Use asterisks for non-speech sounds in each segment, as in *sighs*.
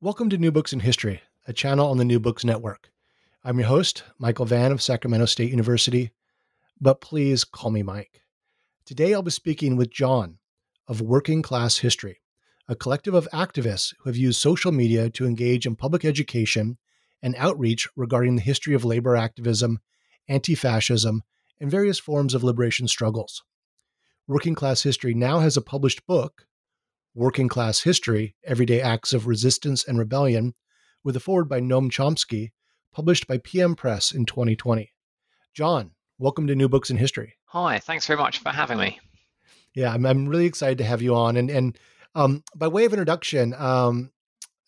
Welcome to New Books in History, a channel on the New Books Network. I'm your host, Michael Vann of Sacramento State University, but please call me Mike. Today I'll be speaking with John of Working Class History, a collective of activists who have used social media to engage in public education and outreach regarding the history of labor activism, anti fascism, and various forms of liberation struggles. Working Class History now has a published book Working Class History Everyday Acts of Resistance and Rebellion, with a foreword by Noam Chomsky, published by PM Press in 2020. John, welcome to New Books in History. Hi, thanks very much for having me. Yeah, I'm, I'm really excited to have you on. And, and um, by way of introduction um,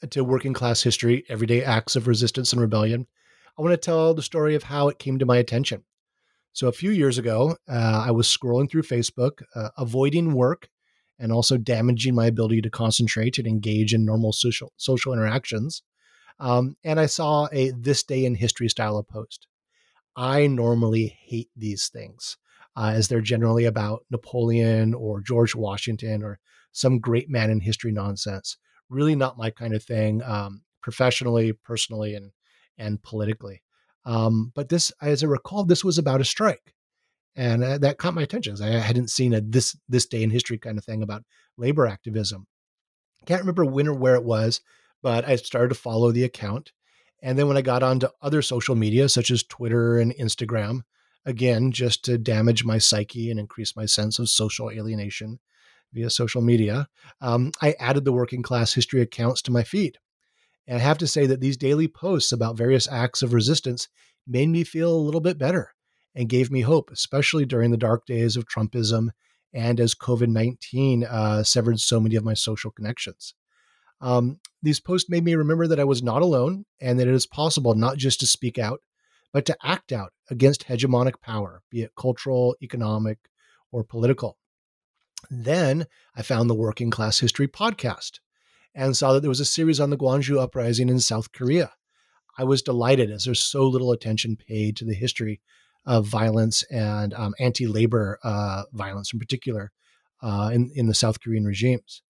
to Working Class History Everyday Acts of Resistance and Rebellion, I want to tell the story of how it came to my attention. So, a few years ago, uh, I was scrolling through Facebook, uh, avoiding work and also damaging my ability to concentrate and engage in normal social social interactions. Um, and I saw a this day in history style of post. I normally hate these things uh, as they're generally about Napoleon or George Washington or some great man in history nonsense. Really not my kind of thing, um, professionally, personally, and and politically. Um, but this, as I recall, this was about a strike and uh, that caught my attention. I hadn't seen a this this day in history kind of thing about labor activism. Can't remember when or where it was, but I started to follow the account. And then when I got onto other social media such as Twitter and Instagram, again just to damage my psyche and increase my sense of social alienation via social media, um, I added the working class history accounts to my feed. And I have to say that these daily posts about various acts of resistance made me feel a little bit better and gave me hope, especially during the dark days of Trumpism and as COVID 19 uh, severed so many of my social connections. Um, these posts made me remember that I was not alone and that it is possible not just to speak out, but to act out against hegemonic power, be it cultural, economic, or political. Then I found the Working Class History podcast and saw that there was a series on the Gwangju uprising in South Korea. I was delighted as there's so little attention paid to the history of violence and um, anti-labor uh, violence in particular uh, in, in the South Korean regimes.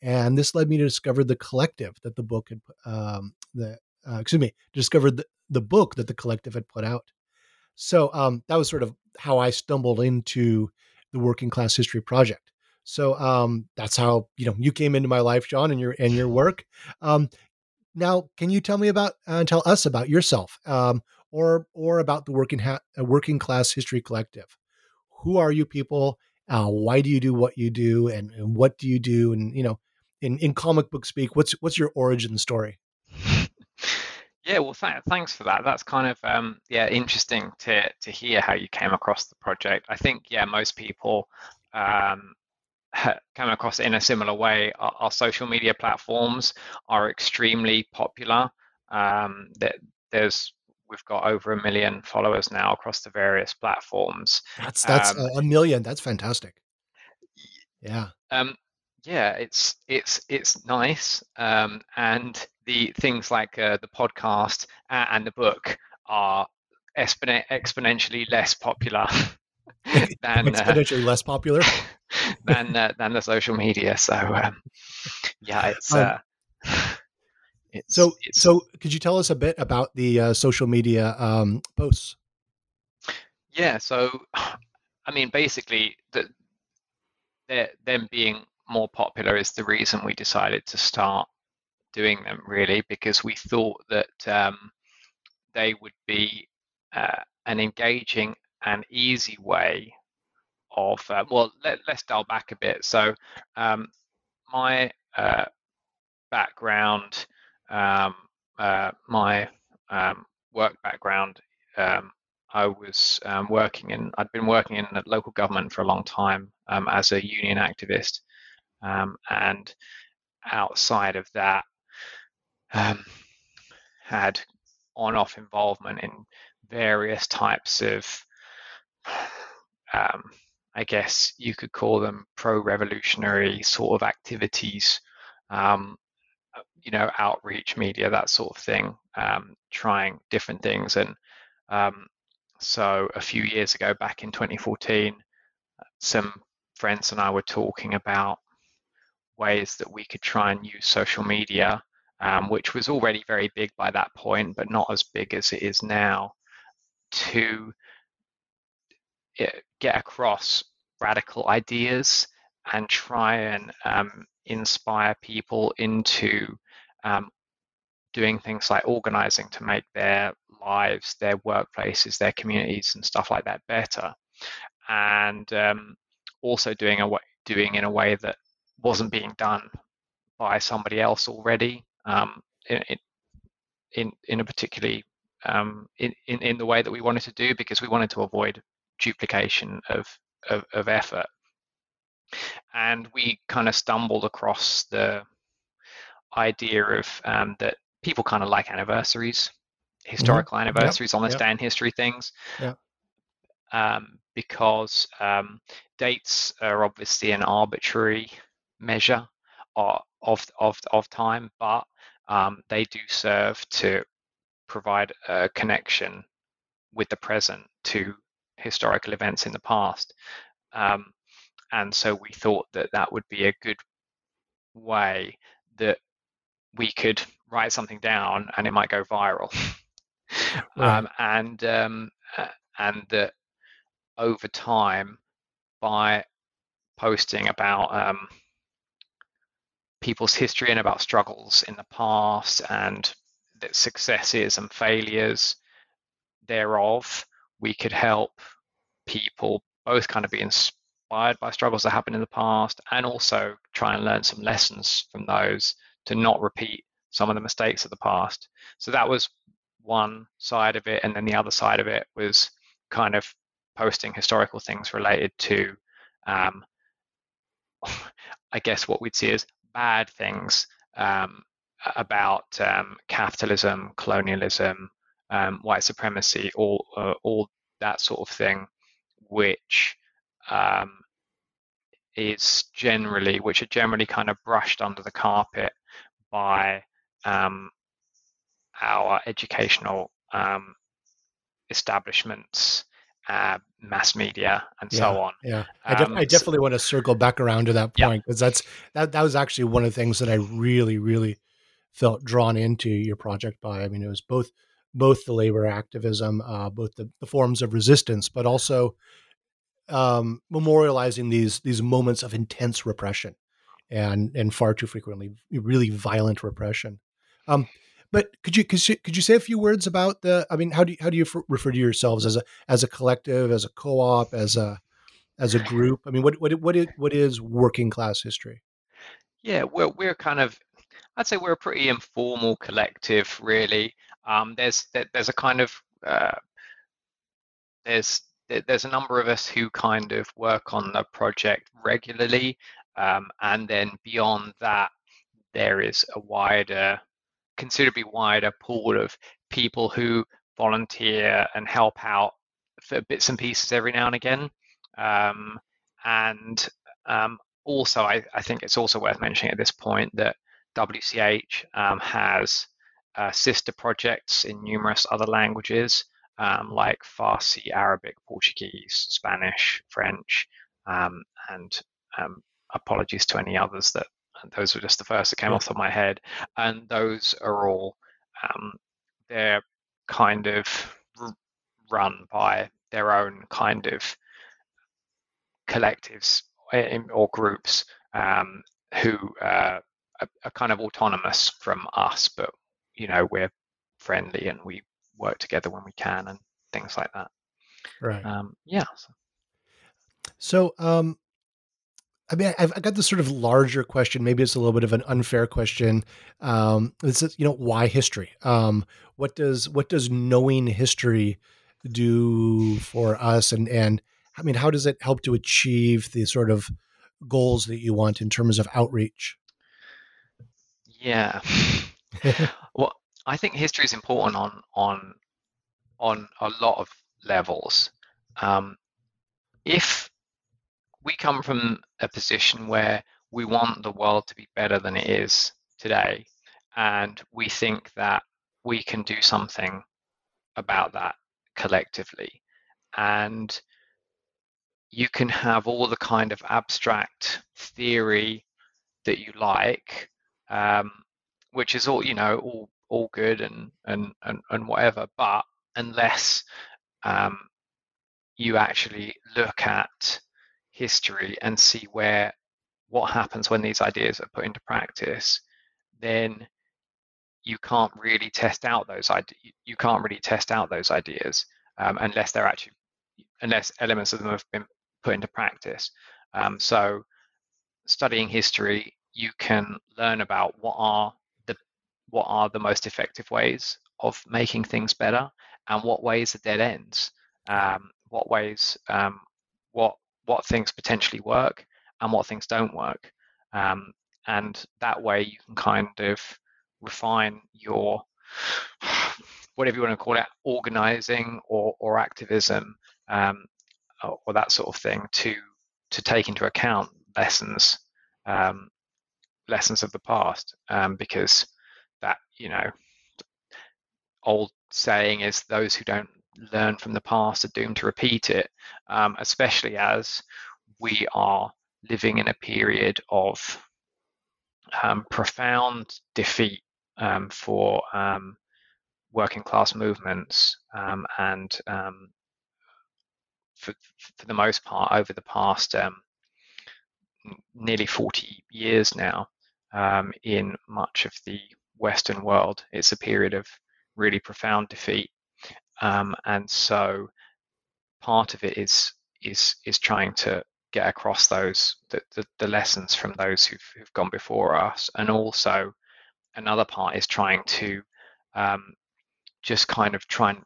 And this led me to discover the collective that the book had, um, the uh, excuse me, discovered the, the book that the collective had put out. So um, that was sort of how I stumbled into the Working Class History Project. So um, that's how you know you came into my life, John, and your and your work. Um, now, can you tell me about uh, tell us about yourself? Um, or or about the working ha- uh, working class history collective. Who are you people? Uh, why do you do what you do, and, and what do you do? And you know, in in comic book speak, what's what's your origin story? Yeah, well, th- thanks for that. That's kind of um, yeah interesting to to hear how you came across the project. I think yeah, most people um, come across in a similar way. Our, our, social media platforms are extremely popular. Um, that there's we've got over a million followers now across the various platforms. That's that's um, a million. That's fantastic. Yeah. Um, yeah, it's it's it's nice, um, and the things like uh, the podcast and the book are expon- exponentially less popular *laughs* *laughs* than uh, exponentially uh, less popular *laughs* than uh, than the social media. So um, yeah, it's. Um, uh, it's, so, it's, so could you tell us a bit about the uh, social media um, posts? Yeah. So, *sighs* I mean, basically, the, them being more popular is the reason we decided to start doing them, really, because we thought that um, they would be uh, an engaging and easy way of. Uh, well, let, us dial back a bit. So, um, my uh, background um, uh, my um, work background, um, I was um, working in, I'd been working in local government for a long time um, as a union activist. And outside of that, had on-off involvement in various types of, um, I guess you could call them pro-revolutionary sort of activities, um, you know, outreach media, that sort of thing, um, trying different things. And um, so a few years ago, back in 2014, some friends and I were talking about ways that we could try and use social media, um, which was already very big by that point, but not as big as it is now, to eh, get across radical ideas and try and um, inspire people into um, doing things like organizing to make their lives, their workplaces, their communities, and stuff like that better. And um, also doing a way, doing in a way that wasn't being done by somebody else already um, in, in in a particularly um, in, in in the way that we wanted to do because we wanted to avoid duplication of of, of effort and we kind of stumbled across the idea of um, that people kind of like anniversaries historical mm-hmm. anniversaries yep. on this yep. day in history things yeah. um, because um, dates are obviously an arbitrary measure of of of time, but um, they do serve to provide a connection with the present to historical events in the past. Um, and so we thought that that would be a good way that we could write something down and it might go viral. *laughs* Right. Um, and um, and that over time, by posting about um, people's history and about struggles in the past and the successes and failures thereof, we could help people both kind of be inspired by struggles that happened in the past and also try and learn some lessons from those to not repeat some of the mistakes of the past. So that was one side of it. And then the other side of it was kind of posting historical things related to, um, *laughs* I guess, what we'd see as bad things um, about um, capitalism, colonialism, um, white supremacy, all uh, all that sort of thing, which um, is generally which are generally kind of brushed under the carpet by um, our educational um, establishments uh, mass media and yeah, so on. Yeah, I, def- I, um, definitely so, want to circle back around to that point because yeah. that's that that was actually one of the things that I really really felt drawn into your project by. I mean, it was both both the labor activism, uh, both the, the forms of resistance, but also um, memorializing these these moments of intense repression and and far too frequently really violent repression. Um, but could you could you, could you say a few words about the? I mean, how do you, how do you refer to yourselves as a as a collective, as a co-op, as a as a group? I mean, what what what is what is working class history? Yeah, we're we're kind of, I'd say we're a pretty informal collective, really. Um, there's there's a kind of uh, there's there's a number of us who kind of work on the project regularly, um, and then beyond that, there is a wider considerably wider pool of people who volunteer and help out for bits and pieces every now and again. Um, and um, also, I, I, think it's also worth mentioning at this point that WCH um, has uh, sister projects in numerous other languages um, like Farsi, Arabic, Portuguese, Spanish, French, um, and um, apologies to any others that those were just the first that came yeah. off of my head, and those are all um, they're kind of r- run by their own kind of collectives eh, or groups um, who uh, are, are kind of autonomous from us, but you know we're friendly and we work together when we can and things like that. Right. Um, yeah. So, um, I mean, I've, I got this sort of larger question. Maybe it's a little bit of an unfair question. Um, it's you know why history? Um, what does what does knowing history do for us? And and I mean, how does it help to achieve the sort of goals that you want in terms of outreach? Yeah. *laughs* well, I think history is important on on on a lot of levels. Um, if we come from a position where we want the world to be better than it is today, and we think that we can do something about that collectively, and you can have all the kind of abstract theory that you like, um, which is all you know, all all good and and and, and whatever. But unless um, you actually look at history and see where what happens when these ideas are put into practice, then you can't really test out those ideas. You can't really test out those ideas um, unless they're actually unless elements of them have been put into practice. Um, so, studying history, you can learn about what are what are the most effective ways of making things better, and what ways are dead ends. Um, what ways, um, what what things potentially work, and what things don't work. Um, and that way, you can kind of refine your whatever you want to call it, organizing or or activism um, or, or, that sort of thing to to take into account lessons um, lessons of the past um, because that you know old saying is those who don't learn from the past are doomed to repeat it um, especially as we are living in a period of um, profound defeat um, for um, working class movements and for, for the most part over the past um, nearly 40 years now um, in much of the Western world. It's a period of really profound defeat, um, and so part of it is is is trying to get across those the, the, the lessons from those who've, who've, gone before us, and also another part is trying to um, just kind of try and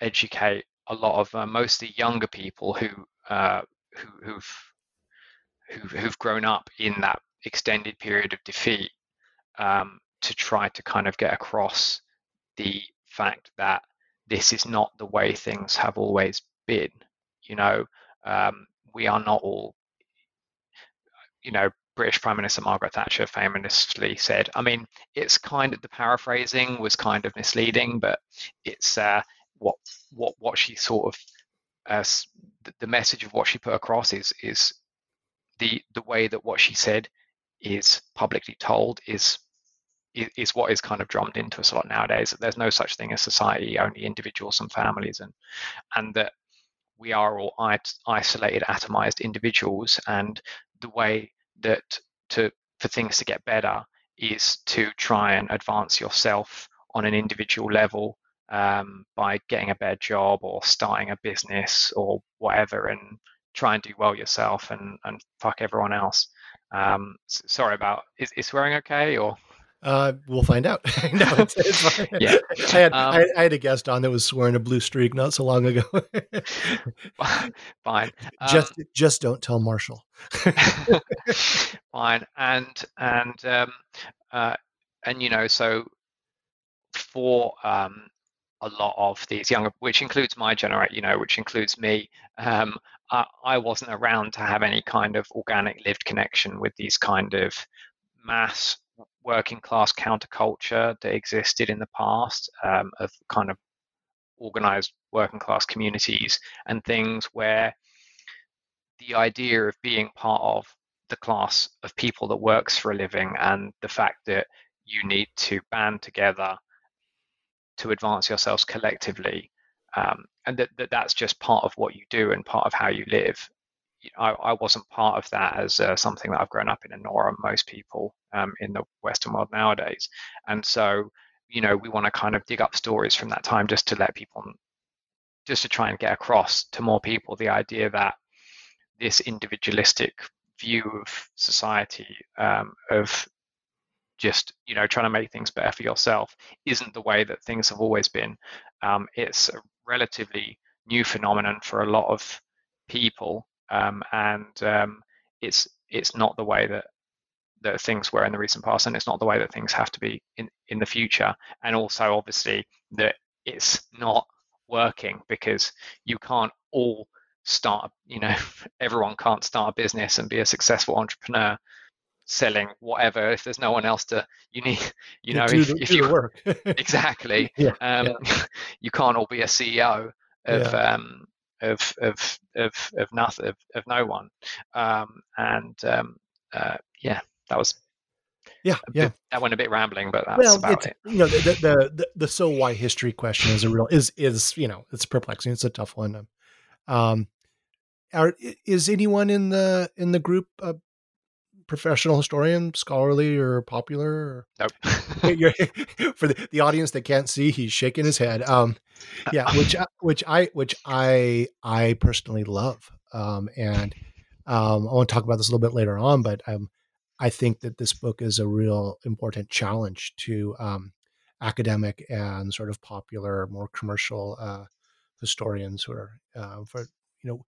educate a lot of uh, mostly younger people who, uh, who who've, who've grown up in that extended period of defeat um, to try to kind of get across the fact that this is not the way things have always been. You know, um, we are not all, you know, British Prime Minister Margaret Thatcher famously said. I mean, it's kind of the paraphrasing was kind of misleading, but it's uh, what what what she sort of as the message of what she put across is is the the way that what she said is publicly told is is what is kind of drummed into us a lot nowadays that there's no such thing as society only individuals and families and and that we are all isolated atomized individuals and the way that to for things to get better is to try and advance yourself on an individual level um, by getting a better job or starting a business or whatever and try and do well yourself and, and fuck everyone else. Um, sorry about, is, is swearing okay or? Uh, we'll find out. *laughs* no, it's, it's *laughs* yeah, *laughs* I had, um, I, I, had a guest on that was swearing a blue streak not so long ago. fine. Um, just, just don't tell Marshall. fine, and and um, uh, and you know, so for um, a lot of these younger, which includes my generation, you know, which includes me. Um, I, I, wasn't around to have any kind of organic lived connection with these kind of mass working class counterculture that existed in the past um, of kind of organized working class communities and things where the idea of being part of the class of people that works for a living and the fact that you need to band together to advance yourselves collectively um, and that, that that's just part of what you do and part of how you live. I, I wasn't part of that as uh, something that I've grown up in, and nor are most people um, in the Western world nowadays. And so, you know, we want to kind of dig up stories from that time just to let people, just to try and get across to more people the idea that this individualistic view of society, um, of just you know trying to make things better for yourself isn't the way that things have always been um, it's a relatively new phenomenon for a lot of people um, and um, it's it's not the way that that things were in the recent past, and it's not the way that things have to be in in the future. And also, obviously, that it's not working because you can't all start. You know, *laughs* everyone can't start a business and be a successful entrepreneur selling whatever if there's no one else to you need *laughs* you know do if, if you *laughs* work. exactly Yeah, um, you can't all be a ceo of Yeah. um, of of of of nothing of, of no one um, and um, uh, yeah that was yeah, yeah. bit, that went a bit rambling but that's well, about it you know the, the the the so why history question is a real is is you know it's perplexing. It's a tough one. Um, are, is anyone in the in the group a professional historian, scholarly or popular? Or? nope *laughs* *laughs* for the, the audience that can't see, he's shaking his head. Um, yeah, which which I which I I personally love. Um, and um, I want to talk about this a little bit later on, but um, I think that this book is a real important challenge to um, academic and sort of popular, more commercial uh, historians who are uh, for you know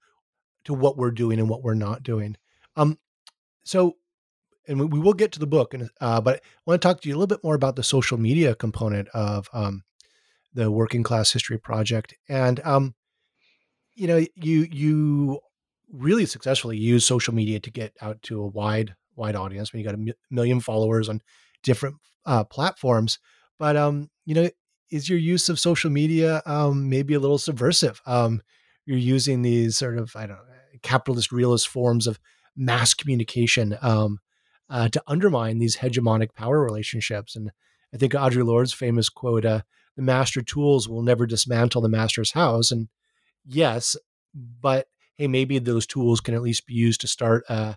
to what we're doing and what we're not doing. Um, so, and we, we will get to the book, and uh, but I want to talk to you a little bit more about the social media component of um, the Working Class History Project, and um, you know, you you really successfully use social media to get out to a wide wide audience. when you got a million followers on different uh, platforms, but um, you know, is your use of social media um, maybe a little subversive? Um, you're using these sort of I don't know capitalist realist forms of mass communication um, uh, to undermine these hegemonic power relationships. And I think Audre Lorde's famous quote, uh, "The master tools will never dismantle the master's house." And yes, but hey, maybe those tools can at least be used to start a,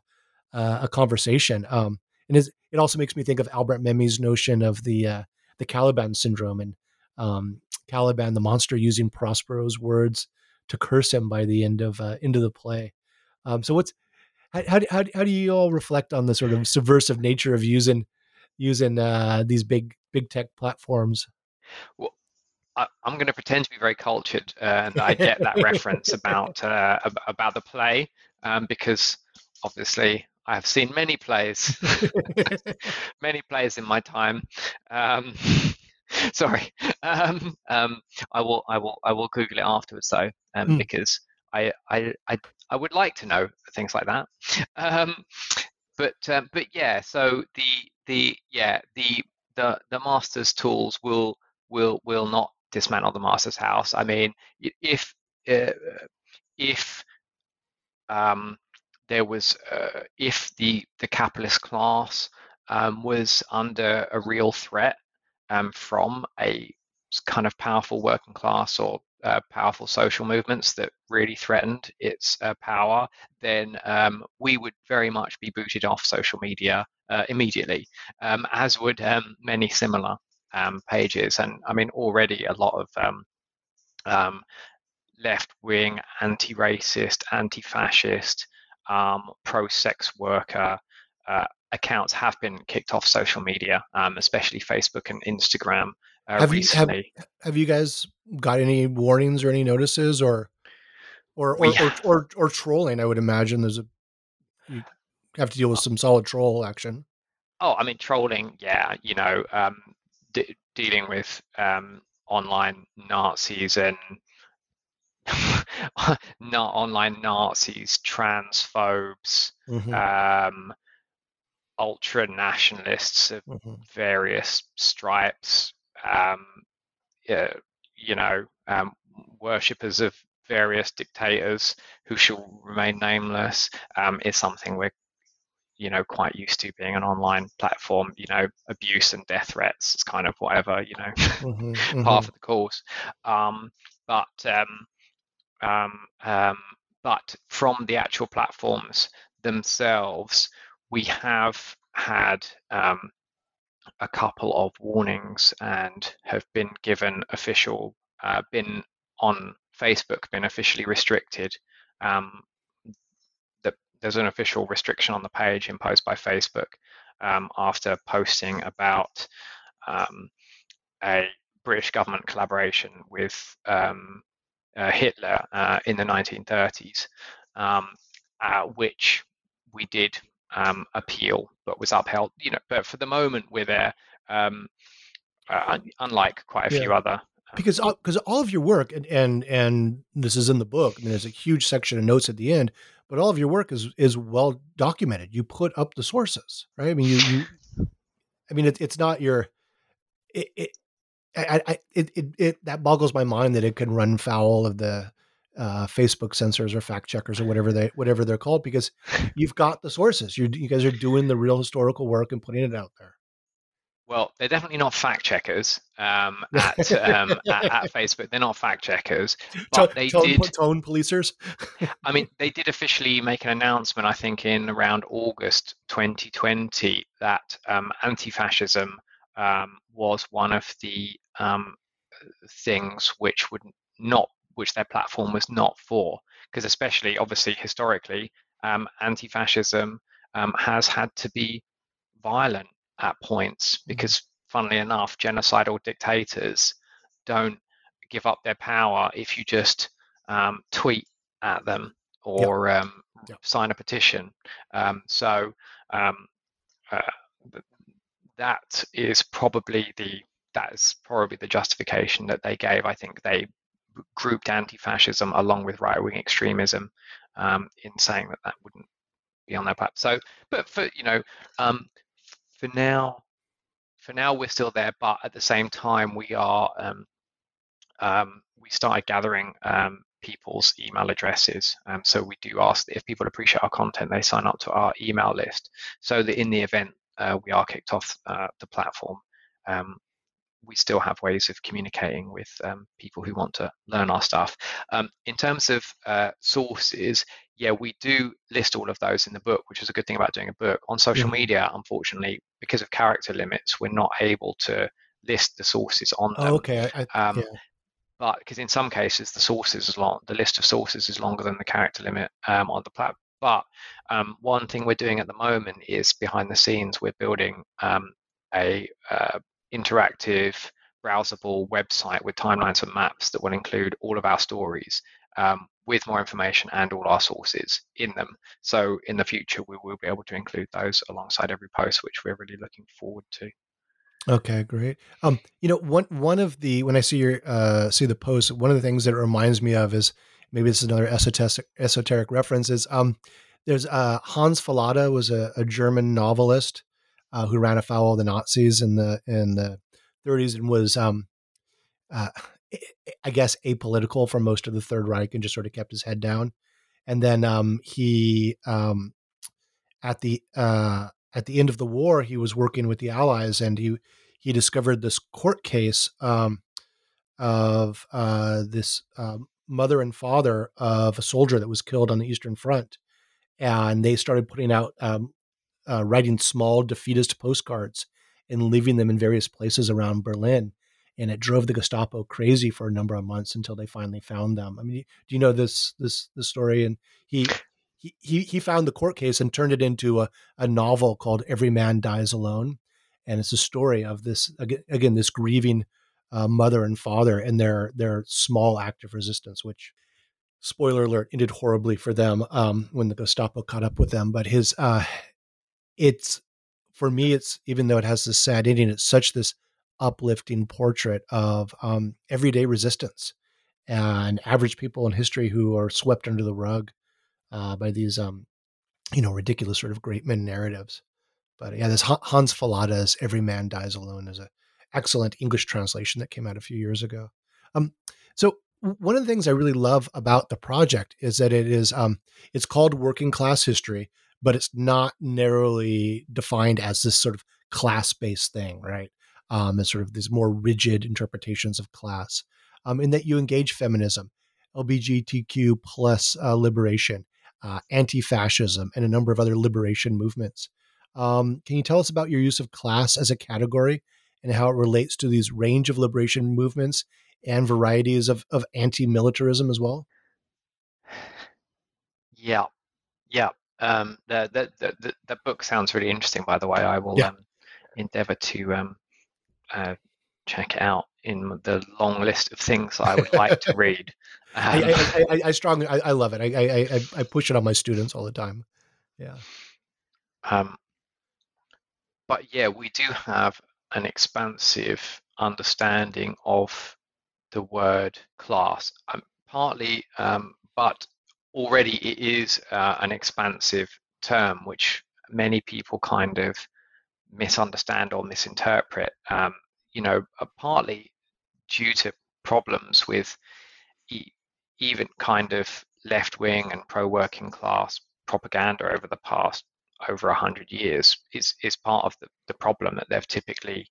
a, a conversation. Um, and it also makes me think of Albert Memmi's notion of the uh, the Caliban syndrome and um, Caliban, the monster, using Prospero's words to curse him by the end of uh, end of the play. Um, so what's how, how, do- how, do- how do you all reflect on the sort of subversive nature of using using uh, these big big tech platforms? well, I, I'm going to pretend to be very cultured uh, and I get that *laughs* reference about uh, about the play um, because obviously I have seen many plays, *laughs* *laughs* many plays in my time. Um, *laughs* sorry, um, um, I will I will I will Google it afterwards though um, Mm. because I, I I I would like to know things like that. Um, but um, but yeah, so the the yeah the the the master's tools will will will not dismantle the master's house. I mean, if uh, if um, there was uh, if the the capitalist class um, was under a real threat um, from a kind of powerful working class or uh, powerful social movements that really threatened its uh, power, then um, we would very much be booted off social media uh, immediately, um, as would um, many similar um, pages. And I mean, already a lot of um, um, left-wing, anti-racist, anti-fascist, um, pro-sex worker uh, accounts have been kicked off social media, um, especially Facebook and Instagram uh, Have you- have- Have you guys got any warnings or any notices or or or, or, or, or trolling? I would imagine there's a you have to deal with some solid troll action. Oh, I mean, trolling, yeah, you know, um, de- dealing with um, online Nazis and *laughs* not online Nazis, transphobes, Mhm, um, ultra nationalists of mhm. various stripes, um, uh, you know, um, worshippers of various dictators who shall remain nameless, um, is something we're, you know, quite used to being an online platform. You know, abuse and death threats. It's kind of whatever, you know, Mhm, mhm. *laughs* part of the course. Um, but um, but from the actual platforms themselves, we have had um, a couple of warnings and have been given official, uh, been on Facebook, been officially restricted. Um, the, there's an official restriction on the page imposed by Facebook um, after posting about um, a British government collaboration with um, Hitler uh, in the 1930s, um, uh, which we did um, appeal, but was upheld. You know, but for the moment, we're there. Um, uh, unlike quite a yeah. few other because because all, all of your work and, and and this is in the book. I mean, there's a huge section of notes at the end, but all of your work is is well documented. You put up the sources, right? I mean, you, you I mean, it, it's not your it, it I, I it, it, it that boggles my mind that it can run foul of the uh, Facebook censors or fact checkers or whatever they whatever they're called because *laughs* you've got the sources. you you guys are doing the real historical work and putting it out there. Well, they're definitely not fact checkers um, *laughs* at, um, at, at, Facebook. They're not fact checkers, but they tone, did tone policers. I mean, they did officially make an announcement. I think in around August 2020 that um, anti-fascism um, was one of the um, things which would not, which their platform was not for, because especially obviously historically, um, anti-fascism has had to be violent at points mm-hmm. because, funnily enough, genocidal dictators don't give up their power if you just um, tweet at them or yep. Um, yep. sign a petition. Um, so um, uh, that is probably the that is probably the justification that they gave. I think they grouped anti-fascism along with right-wing extremism um, in saying that that wouldn't be on their platform. So, but for you know, um, for now, for now we're still there, but at the same time we are um, um, we started gathering um, people's email addresses. Um, so we do ask that if people appreciate our content, they sign up to our email list, so that in the event uh, we are kicked off uh, the platform, um, we still have ways of communicating with um, people who want to learn our stuff. Um, in terms of uh, sources, yeah, we do list all of those in the book, which is a good thing about doing a book. On social mm-hmm. media, unfortunately, because of character limits, we're not able to list the sources on them. Oh, okay. I, um, yeah. But because in some cases the sources is long, the list of sources is longer than the character limit um, on the platform. But um, one thing we're doing at the moment is behind the scenes, we're building um, a uh, interactive, browsable website with timelines and maps that will include all of our stories um, with more information and all our sources in them. So in the future, we will be able to include those alongside every post, which we're really looking forward to. Okay, great. Um, you know, one one of the when I see your uh see the post, one of the things that it reminds me of is maybe this is another esoteric esoteric reference is um there's uh Hans Fallada was a, a German novelist uh, who ran afoul of the Nazis in the in the 30s and was, um, uh, I guess, apolitical for most of the Third Reich and just sort of kept his head down. And then um, he, um, at the uh, at the end of the war, he was working with the Allies, and he he discovered this court case um, of uh, this um, mother and father of a soldier that was killed on the Eastern Front, and they started putting out um, uh, writing small defeatist postcards and leaving them in various places around Berlin. And it drove the Gestapo crazy for a number of months until they finally found them. I mean, do you know this this story? And he he he found the court case and turned it into a, a novel called Every Man Dies Alone, and it's a story of this again this grieving uh, mother and father and their their small act of resistance, which spoiler alert ended horribly for them um, when the Gestapo caught up with them. But his uh, it's for me, it's even though it has this sad ending, it's such this uplifting portrait of um, everyday resistance and average people in history who are swept under the rug uh, by these, um, you know, ridiculous sort of great men narratives. But yeah, this Hans Fallada's "Every Man Dies Alone" is an excellent English translation that came out a few years ago. Um, so one of the things I really love about the project is that it is um, it's called Working Class History, but it's not narrowly defined as this sort of class based thing, right? Um, and sort of these more rigid interpretations of class. Um, in that you engage feminism, LGBTQ plus uh, liberation, uh, anti fascism, and a number of other liberation movements. Um, can you tell us about your use of class as a category and how it relates to these range of liberation movements and varieties of, of anti militarism as well? Yeah, yeah. Um, the, the, the, the, book sounds really interesting, by the way. I will yeah. um, endeavor to um, uh, check it out in the long list of things I would like to *laughs* read. I, I, I, *laughs* I, strongly, I, I love it. I, I, I push it on my students all the time. Yeah. Um, but yeah, we do have an expansive understanding of the word class, um, partly, um, but already it is uh, an expansive term which many people kind of misunderstand or misinterpret. Um, you know, uh, partly due to problems with e- even kind of left wing and pro working class propaganda over the past over 100 years is, is part of the, the problem that they've typically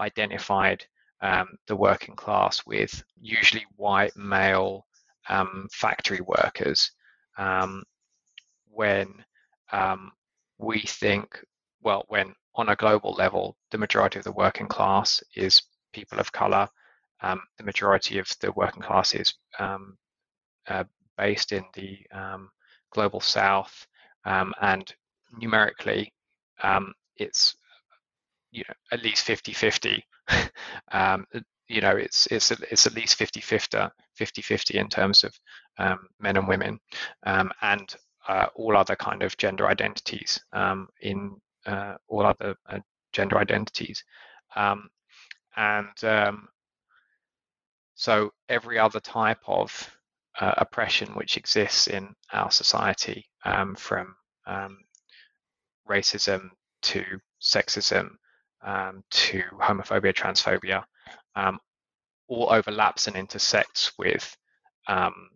identified um, the working class with usually white male um, factory workers um, when um, we think, well, when on a global level, the majority of the working class is people of color, um, the majority of the working class is um, uh, based in the global south, and numerically, um, it's you know at least 50-50. *laughs* you know, it's it's it's at least 50-50, 50-50 in terms of men and women, and uh, all other kind of gender identities in uh, all other uh, gender identities. Um, and um, so every other type of uh, oppression which exists in our society, um, from um, racism to sexism um, to homophobia, transphobia, um, all overlaps and intersects with um,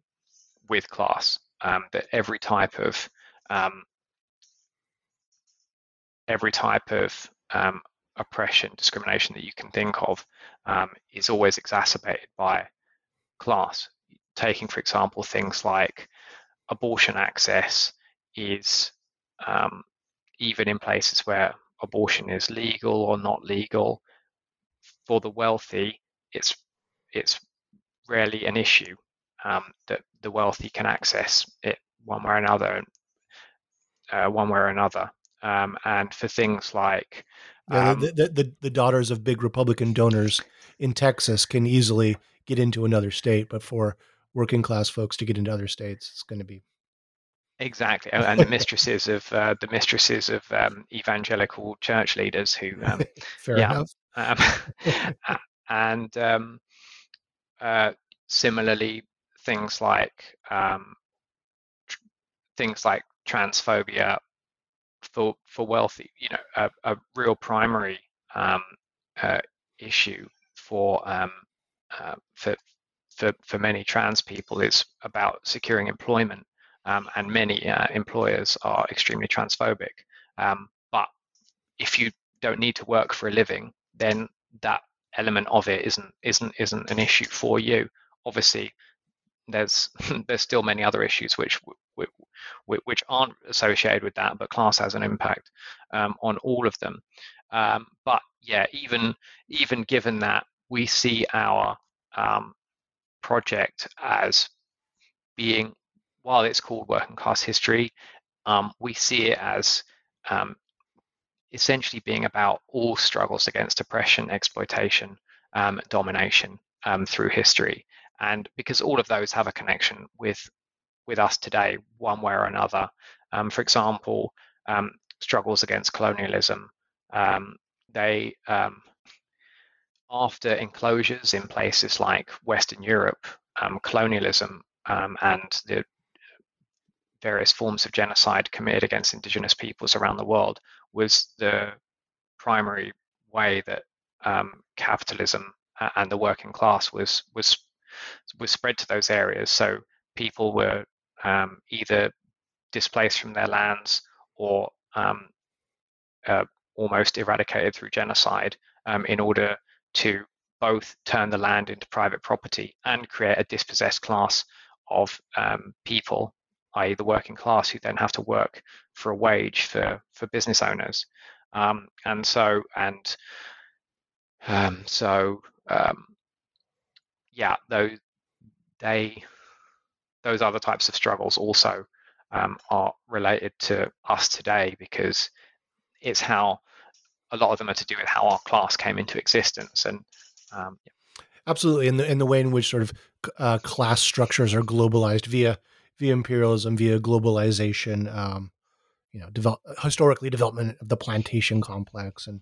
with class. that every type of every type of um, oppression, discrimination that you can think of um, is always exacerbated by class. Taking, for example, things like abortion access is um, even in places where abortion is legal or not legal. For the wealthy, it's it's rarely an issue um, that the wealthy can access it one way or another, uh, one way or another. Um, and for things like yeah, um, the, the, the, the daughters of big Republican donors in Texas can easily get into another state, but for working class folks to get into other states, it's going to be exactly. And the mistresses of uh, the mistresses of um, evangelical church leaders who, um, *laughs* fair yeah, enough, um, *laughs* and um, uh, similarly things like um, tr- things like transphobia for for wealthy, you know, a, a real primary um, uh, issue for um, uh, for for for many trans people is about securing employment, um, and many uh, employers are extremely transphobic. Um, but if you don't need to work for a living, then that element of it isn't isn't isn't an issue for you. Obviously, there's *laughs* there's still many other issues which which aren't associated with that, but class has an impact um, on all of them. Um, but yeah, even even given that, we see our um, project as being, while it's called working class history, um, we see it as um, essentially being about all struggles against oppression, exploitation, um, domination through history. And because all of those have a connection with with us today, one way or another. Um, for example, um, struggles against colonialism. Um, they, um, after enclosures in places like Western Europe, um, colonialism um, and the various forms of genocide committed against indigenous peoples around the world was the primary way that capitalism and the working class was was was spread to those areas. So people were um, either displaced from their lands or um, uh, almost eradicated through genocide um, in order to both turn the land into private property and create a dispossessed class of um, people, i.e., the working class, who then have to work for a wage for for business owners. Um, and so and um, so yeah, though they those other types of struggles also um, are related to us today because it's how a lot of them are to do with how our class came into existence and um, yeah. absolutely in the in the way in which sort of uh, class structures are globalized via via imperialism via globalization um, you know, develop, historically development of the plantation complex and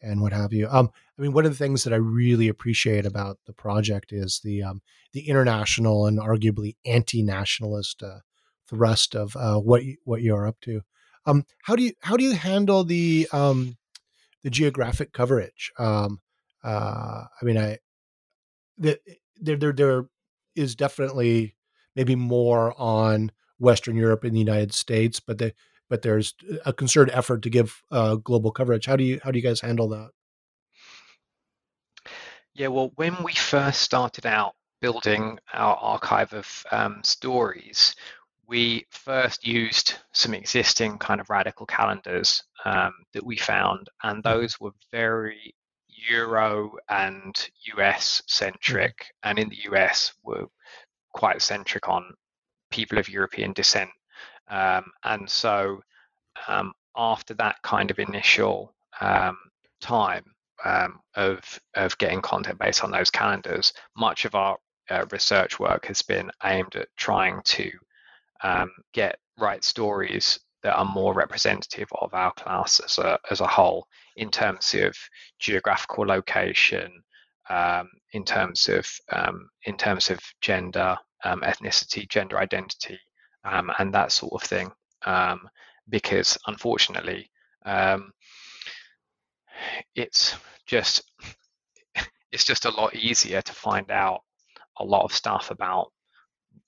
and what have you. Um, I mean, one of the things that I really appreciate about the project is the um, the international and arguably anti-nationalist uh, thrust of uh, what you, what you're up to. Um, how do you how do you handle the um, the geographic coverage? Um, uh, I mean, I the, there there there is definitely maybe more on Western Europe and the United States, but the but there's a concerted effort to give uh, global coverage. How do you how do you guys handle that? Yeah, well, when we first started out building our archive of um, stories, we first used some existing kind of radical calendars um, that we found, and mm-hmm. those were very Euro and US centric, mm-hmm. and in the US were quite centric on people of European descent. Um, and so um, after that kind of initial um, time um, of of getting content based on those calendars, much of our uh, research work has been aimed at trying to um, get right stories that are more representative of our class as a as a whole in terms of geographical location, um, in terms of um, in terms of gender, um, ethnicity, gender identity, um, and that sort of thing. Um, because unfortunately, um, it's just *laughs* it's just a lot easier to find out a lot of stuff about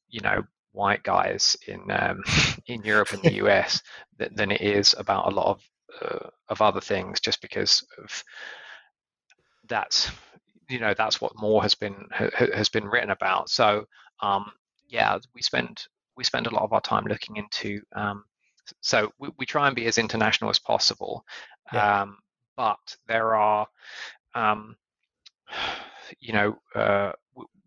you know white guys in um, *laughs* in Europe and the *laughs* US than it is about a lot of uh, of other things just because of that's you know that's what more has been ha, has been written about. So um, yeah we spend we spend a lot of our time looking into um, so we, we try and be as international as possible. Yeah. um, but there are um, you know uh,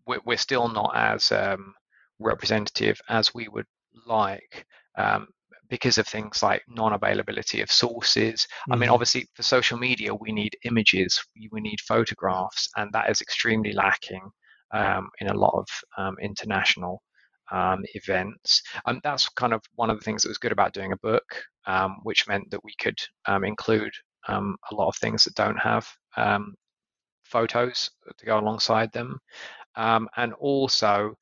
we, are still not as um, representative as we would like. Um, because of things like non-availability of sources. Mm-hmm. I mean, mm-hmm. obviously for social media, we need images, we need photographs, and that is extremely lacking um, in a lot of um, international um, events. And that's kind of one of the things that was good about doing a book, um, which meant that we could um, include um, a lot of things that don't have photos to go alongside them. and also,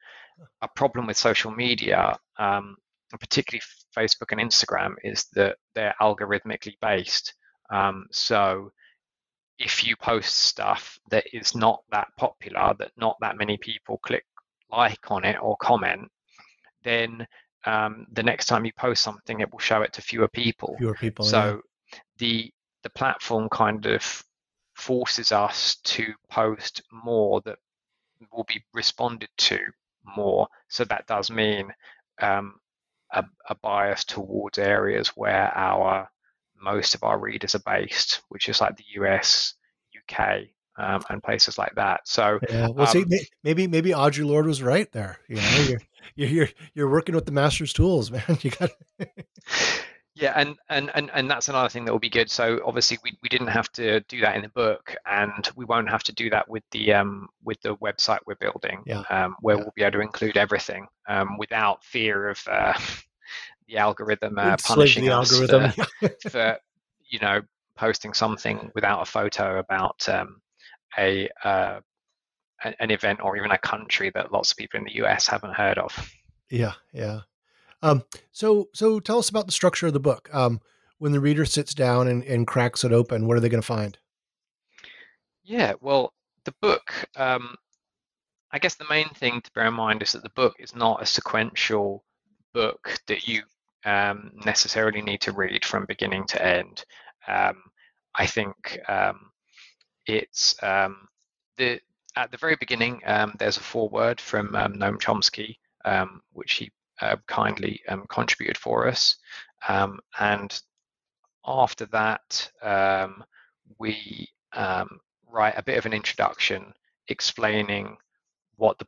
a problem with social media, um, particularly Facebook and Instagram, is that they're algorithmically based. Um, so if you post stuff that is not that popular, that not that many people click like on it or comment, then um, the next time you post something, it will show it to fewer people. Fewer people. So yeah. the the platform kind of forces us to post more that will be responded to more. So that does mean um, a, a, bias towards areas where our most of our readers are based, which is like the US, UK, um, and places like that. So, yeah, well, um, see, maybe maybe Audre Lorde was right there. You know, *laughs* you're you're you're working with the master's tools, *laughs* man. You got. Yeah, and, and and and that's another thing that will be good. So obviously we, we didn't have to do that in the book, and we won't have to do that with the um with the website we're building, yeah. um, where yeah. we'll be able to include everything um, without fear of uh, *laughs* the algorithm uh, punishing the us algorithm. *laughs* For, for, you know posting something without a photo about um, a uh, an event or even a country that lots of people in the US haven't heard of. Yeah, yeah. Um, so, so tell us about the structure of the book. Um, when the reader sits down and, and cracks it open, what are they going to find? Yeah, well, the book, um, I guess the main thing to bear in mind is that the book is not a sequential book that you um, necessarily need to read from beginning to end. Um, I think um, it's um, the at the very beginning. Um, there's a foreword from Noam Chomsky, which he uh, kindly um, contributed for us. Um, and after that, um, we um, write a bit of an introduction explaining what the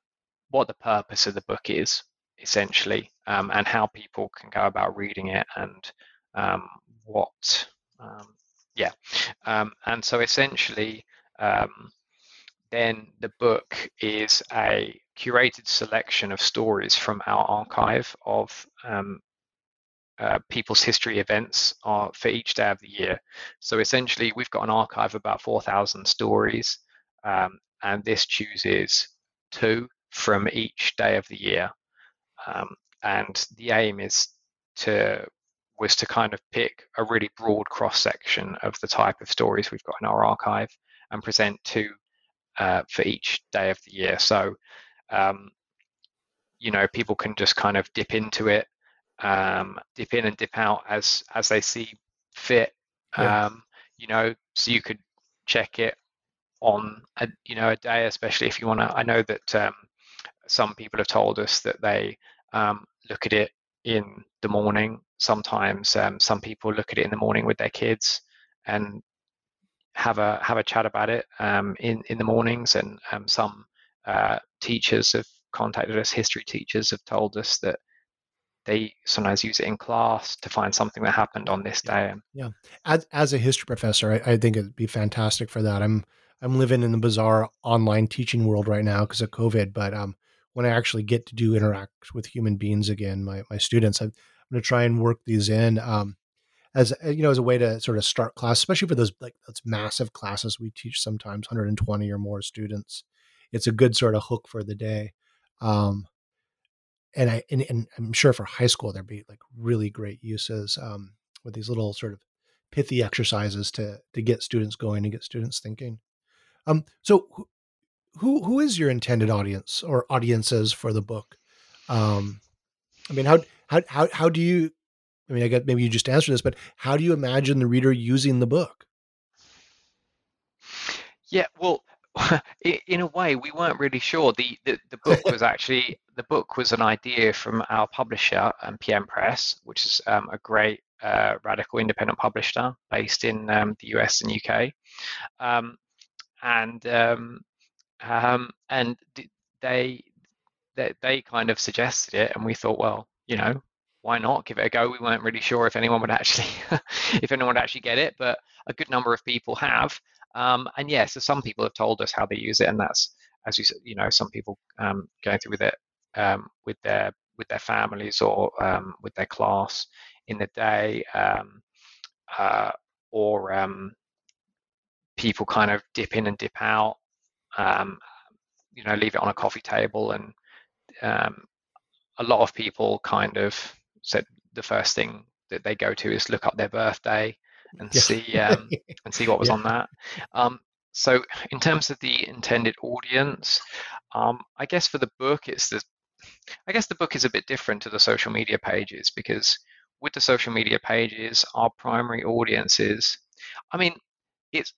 what the purpose of the book is essentially, um, and how people can go about reading it, and what yeah, and so essentially. Then the book is a curated selection of stories from our archive of um, uh, people's history events are for each day of the year. So essentially, we've got an archive of about 4,000 stories, um, and this chooses two from each day of the year. Um, and the aim is to was to kind of pick a really broad cross section of the type of stories we've got in our archive and present two uh, for each day of the year. So, um, you know, people can just kind of dip into it, um, dip in and dip out as as they see fit. Yeah. Um, you know, so you could check it on a you know a day, especially if you want to. I know that um, some people have told us that they um, look at it in the morning. Sometimes um, some people look at it in the morning with their kids and have a have a chat about it um, in in the mornings. And um, some uh, teachers have contacted us. History teachers have told us that they sometimes use it in class to find something that happened on this day. Yeah, as as a history professor, I, I think it'd be fantastic for that. I'm I'm living in the bizarre online teaching world right now because of COVID, but um, when I actually get to do interact with human beings again, my my students, I'm, I'm going to try and work these in um, as uh, you know as a way to sort of start class, especially for those like those massive classes we teach sometimes 120 or more students. It's a good sort of hook for the day. Um, and I and, and, I'm sure for high school there'd be like really great uses um, with these little sort of pithy exercises to to get students going and get students thinking. Um, so who who is your intended audience or audiences for the book? Um, I mean, how how how how do you? I mean, I get maybe you just answered this, but how do you imagine the reader using the book? Yeah, well, *laughs* in a way, we weren't really sure. The, the, the book *laughs* was actually the book was an idea from our publisher, um, PM Press, which is um, a great uh, radical independent publisher based in um, the US and UK, um, and um, um, and they, they they kind of suggested it, and we thought, well, you know, why not give it a go? We weren't really sure if anyone would actually *laughs* if anyone would actually get it, but a good number of people have. Um, and yeah, so some people have told us how they use it, and that's as you said, you know, some people um, going through with it um, with their with their families or um, with their class in the day, um, uh, or um, people kind of dip in and dip out. you know, leave it on a coffee table, and a lot of people kind of said the first thing that they go to is look up their birthday and yeah. see um, *laughs* and see what was yeah. on that. Um, so in terms of the intended audience, um, I guess for the book, it's the I guess the book is a bit different to the social media pages because with the social media pages, our primary audience is, I mean, it's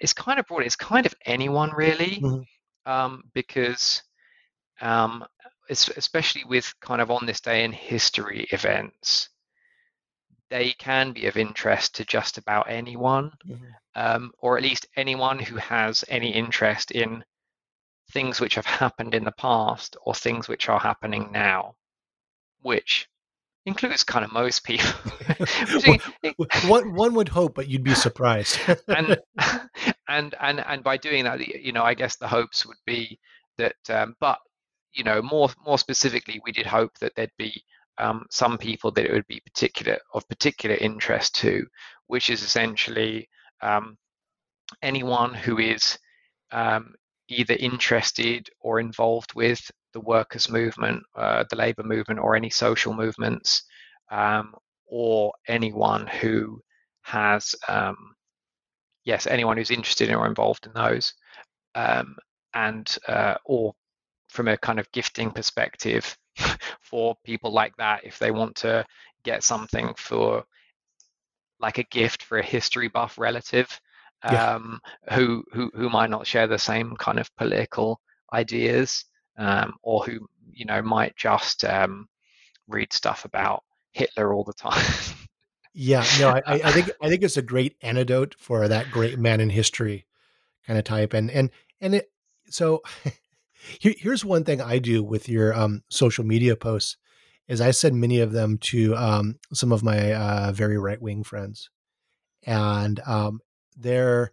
it's kind of broad. It's kind of anyone really, mm-hmm. um, because um, especially with kind of on this day in history events, they can be of interest to just about anyone, mm-hmm. um, or at least anyone who has any interest in things which have happened in the past or things which are happening now, which includes kind of most people. *laughs* one, one would hope, but you'd be surprised. and, *laughs* *laughs* and and and by doing that, you know, I guess the hopes would be that, um, but you know, more more specifically, we did hope that there'd be um, some people that it would be particular of particular interest to, which is essentially um, anyone who is um, either interested or involved with the workers' movement, uh, the labour movement, or any social movements, um, or anyone who has, um, yes, anyone who's interested in or involved in those, um, and uh, or from a kind of gifting perspective, *laughs* for people like that if they want to get something for like a gift for a history buff relative yeah. um, who, who who might not share the same kind of political ideas um, or who you know might just um, read stuff about Hitler all the time. yeah, no, I, I think *laughs* I think it's a great antidote for that great man in history kind of type, and and and it so *laughs* Here, here's one thing I do with your um, social media posts is I send many of them to um, some of my uh, very right wing friends, and um, they're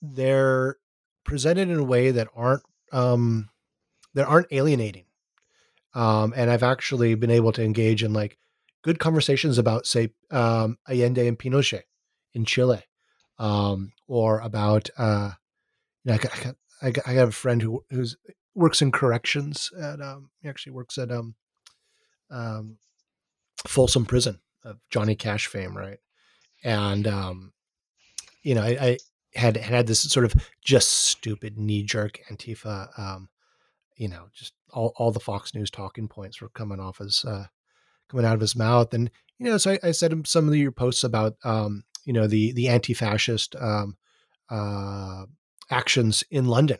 they're presented in a way that aren't um, that aren't alienating. Um, and I've actually been able to engage in like good conversations about, say, um, Allende and Pinochet in Chile, um, or about, uh, you know, I got, I got, I got, a friend who who's works in corrections at, um, he actually works at, um, um, Folsom Prison of Johnny Cash fame, right? And, um, you know, I, I had had this sort of just stupid knee jerk Antifa, um, you know, just all, all the Fox News talking points were coming off as, uh, coming out of his mouth. And, you know, so I, I said some of your posts about, um, you know, the, the anti-fascist, um, uh, actions in London,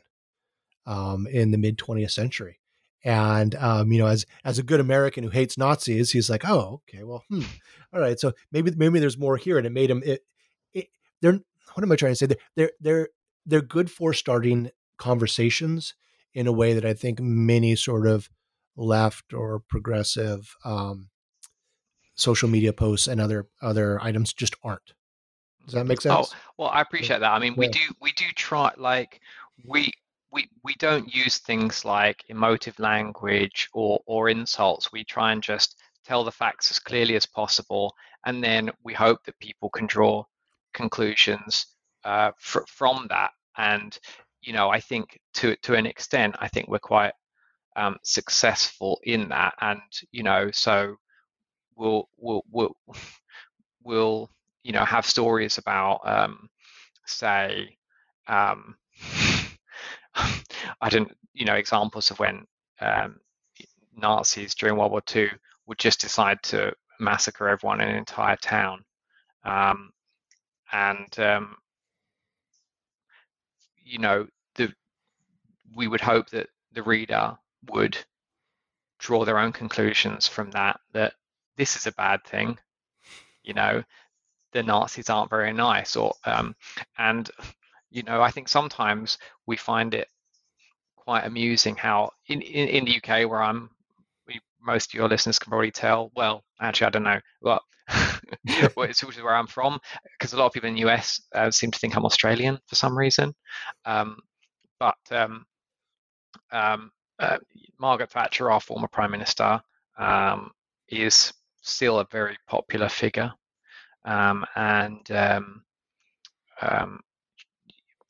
um, in the mid 20th century. And, um, you know, as, as a good American who hates Nazis, he's like, oh, okay, well, hmm. all right. So maybe, maybe there's more here. And it made him, it, it, they're, what am I trying to say? They're, they're, they're, they're good for starting conversations in a way that I think many sort of left or progressive um, social media posts and other other items just aren't. Does that make sense? Oh, well, I appreciate that. I mean, yeah. we do we do try like we we we don't use things like emotive language or or insults. We try and just tell the facts as clearly as possible, and then we hope that people can draw conclusions uh, fr- from that. And you know, I think to to an extent, I think we're quite um, successful in that. And you know, so we'll we'll we'll, *laughs* we'll you know have stories about um, say um, *laughs* I don't you know examples of when um, Nazis during World War II would just decide to massacre everyone in an entire town. Um, and um, you know the we would hope that the reader would draw their own conclusions from that that this is a bad thing you know the nazis aren't very nice or um, and you know i think sometimes we find it quite amusing how in, in, in the uk where i'm most of your listeners can probably tell well actually i don't know *laughs* *laughs* well it's also where I'm from, because a lot of people in the US uh, seem to think I'm Australian for some reason. Um, but um, um, uh, Margaret Thatcher, our former Prime Minister, um, is still a very popular figure. Um,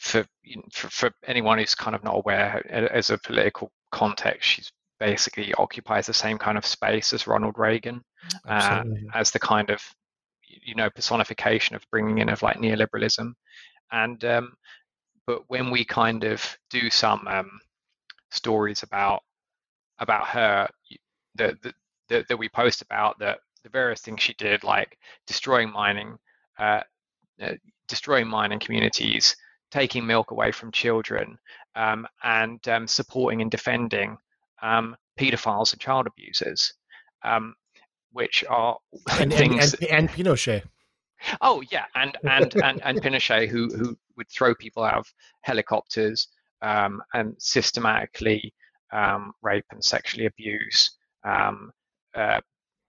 for, for, for anyone who's kind of not aware, as a political context, she's basically occupies the same kind of space as Ronald Reagan, uh, as the kind of you know personification of bringing in of like neoliberalism, and um, but when we kind of do some um, stories about about her that that that we post about the the various things she did, like destroying mining, uh, uh, destroying mining communities, taking milk away from children, um, and um, supporting and defending um, paedophiles and child abusers, um, which are and, things. And, and, and, Pinochet. Oh yeah, and and and, and Pinochet, who who would throw people out of helicopters um, and systematically um, rape and sexually abuse um, uh,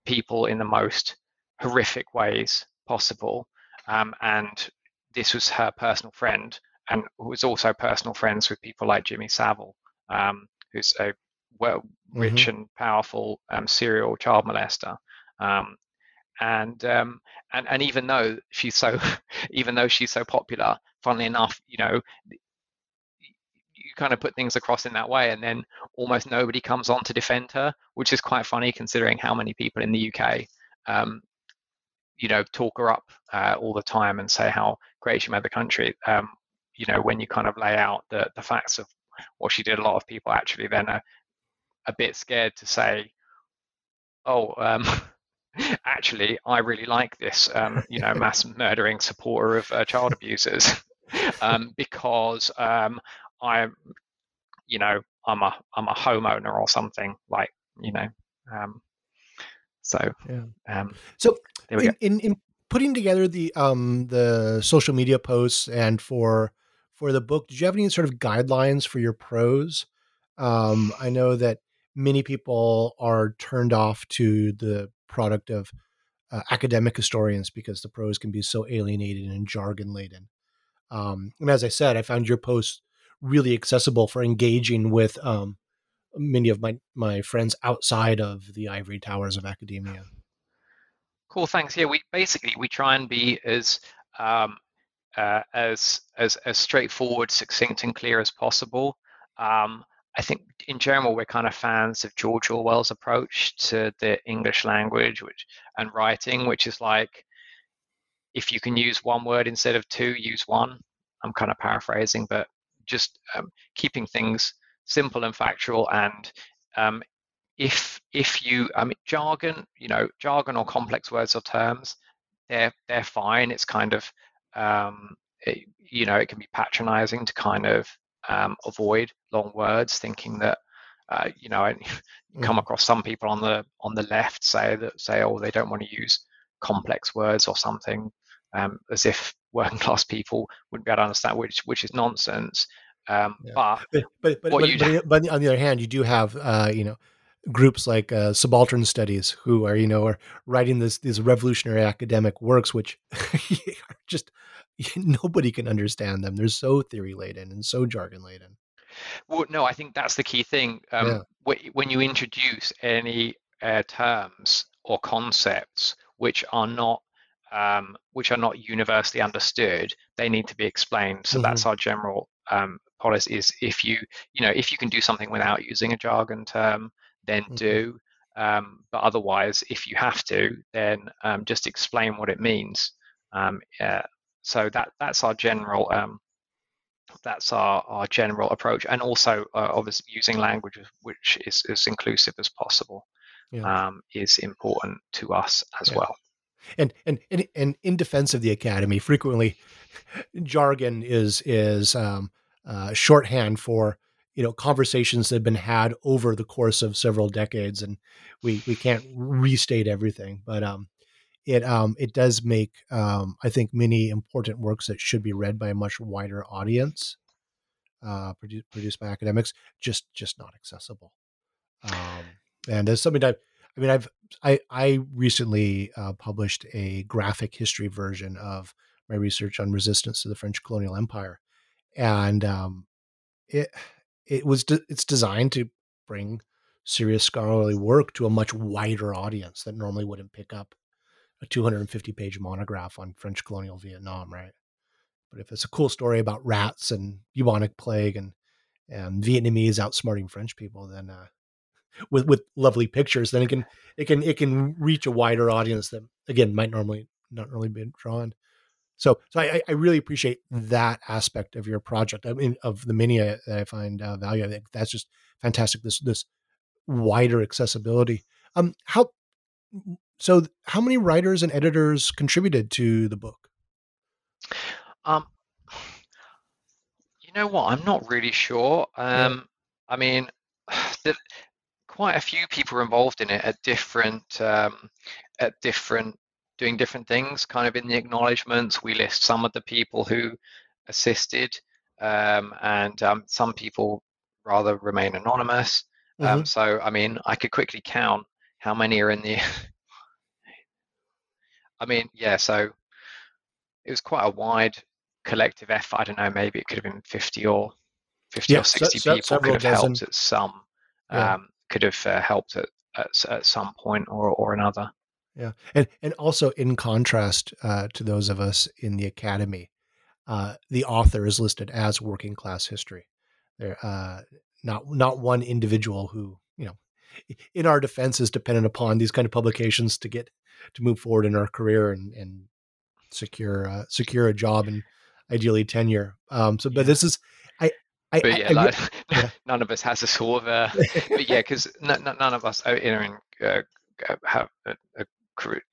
people in the most horrific ways possible. Um, and this was her personal friend, and was also personal friends with people like Jimmy Savile, um, who's a well, rich mm-hmm. and powerful um, serial child molester. Um, and um, and and even though she's so, *laughs* even though she's so popular, funnily enough, you know, you kind of put things across in that way, and then almost nobody comes on to defend her, which is quite funny considering how many people in the UK, um, you know, talk her up uh, all the time and say how great she made the country. You know, when you kind of lay out the the facts of what she did, a lot of people actually then are a bit scared to say, oh, um, *laughs* actually, I really like this, um, you know, *laughs* mass murdering supporter of uh, child abusers *laughs* um, because um, I'm, you know, I'm a I'm a homeowner or something like, you know. Um, so, yeah. Um, so in, in, in putting together the um the social media posts and for for the book, did you have any sort of guidelines for your prose? Um, I know that many people are turned off to the product of uh, academic historians because the prose can be so alienated and jargon laden. Um, and as I said, I found your post really accessible for engaging with um, many of my my friends outside of the ivory towers of academia. Cool, thanks. Yeah, we basically we try and be as um, uh, as as as straightforward, succinct, and clear as possible. Um, I think in general we're kind of fans of George Orwell's approach to the English language, which and writing, which is like if you can use one word instead of two, use one. I'm kind of paraphrasing, but just um, keeping things simple and factual. And um, if if you, I mean, jargon, you know, jargon or complex words or terms, they're they're fine. It's kind of um, it, you know, it can be patronizing to kind of um, avoid long words, thinking that uh, you know, *laughs* you come mm. across some people on the on the left say that say, oh, they don't want to use complex words or something, um, as if *laughs* working class people wouldn't be able to understand, which which is nonsense. Um, yeah. But but but but, but, but, on the other hand, you do have uh, you know groups like uh, subaltern studies who are you know are writing this these revolutionary academic works which *laughs* are just *laughs* nobody can understand them they're so theory laden and so jargon laden well no i think that's the key thing um, yeah. when you introduce any uh, terms or concepts which are not um, which are not universally understood they need to be explained so mm-hmm. that's our general um, policy is if you you know if you can do something without using a jargon term then mm-hmm. do. Um, but otherwise, if you have to, then um, just explain what it means. Um, yeah, so that that's our general um, that's our, our general approach, and also uh, obviously using language which is as inclusive as possible yeah. Um, is important to us as yeah. well. And, and and and in defense of the academy, frequently *laughs* jargon is is um, uh, shorthand for you know conversations that have been had over the course of several decades and we we can't restate everything but um it um it does make um i think many important works that should be read by a much wider audience uh produced, produced by academics just just not accessible. Um and as something that i mean i've i i recently uh, published a graphic history version of my research on resistance to the french colonial empire and um it it was de- it's designed to bring serious scholarly work to a much wider audience that normally wouldn't pick up a 250 page monograph on French colonial Vietnam, right? But if it's a cool story about rats and bubonic plague and and Vietnamese outsmarting French people, then uh, *laughs* with with lovely pictures, then it can it can it can reach a wider audience that again might normally not really be drawn. So, so I, I really appreciate that aspect of your project. I mean, of the mini that I find uh, value. I think that's just fantastic. This this wider accessibility. Um, how so? How many writers and editors contributed to the book? Um, you know what? I'm not really sure. Um, yeah. I mean, *sighs* the, quite a few people were involved in it at different um, at different doing different things. Kind of in the acknowledgements, we list some of the people who assisted, um, and um, some people rather remain anonymous. Um, mm-hmm. Um, so, I mean, I could quickly count how many are in the. *laughs* I mean, yeah. So it was quite a wide collective effort. I don't know. Maybe it could have been fifty or fifty yeah, or sixty so, people could have dozen. helped at some. Yeah. Um, could have uh, helped at, at, at some point or or another. Yeah, and and also in contrast uh, to those of us in the academy, uh, the author is listed as working class history. There, uh, not not one individual who you know, in our defense, is dependent upon these kind of publications to get to move forward in our career and and secure uh, secure a job and ideally tenure. Um, so, but yeah. this is I I, but yeah, I, like, *laughs* yeah, *laughs* none of us has a sort of, uh, *laughs* but yeah, because n- n- none of us are in, uh, have a, a,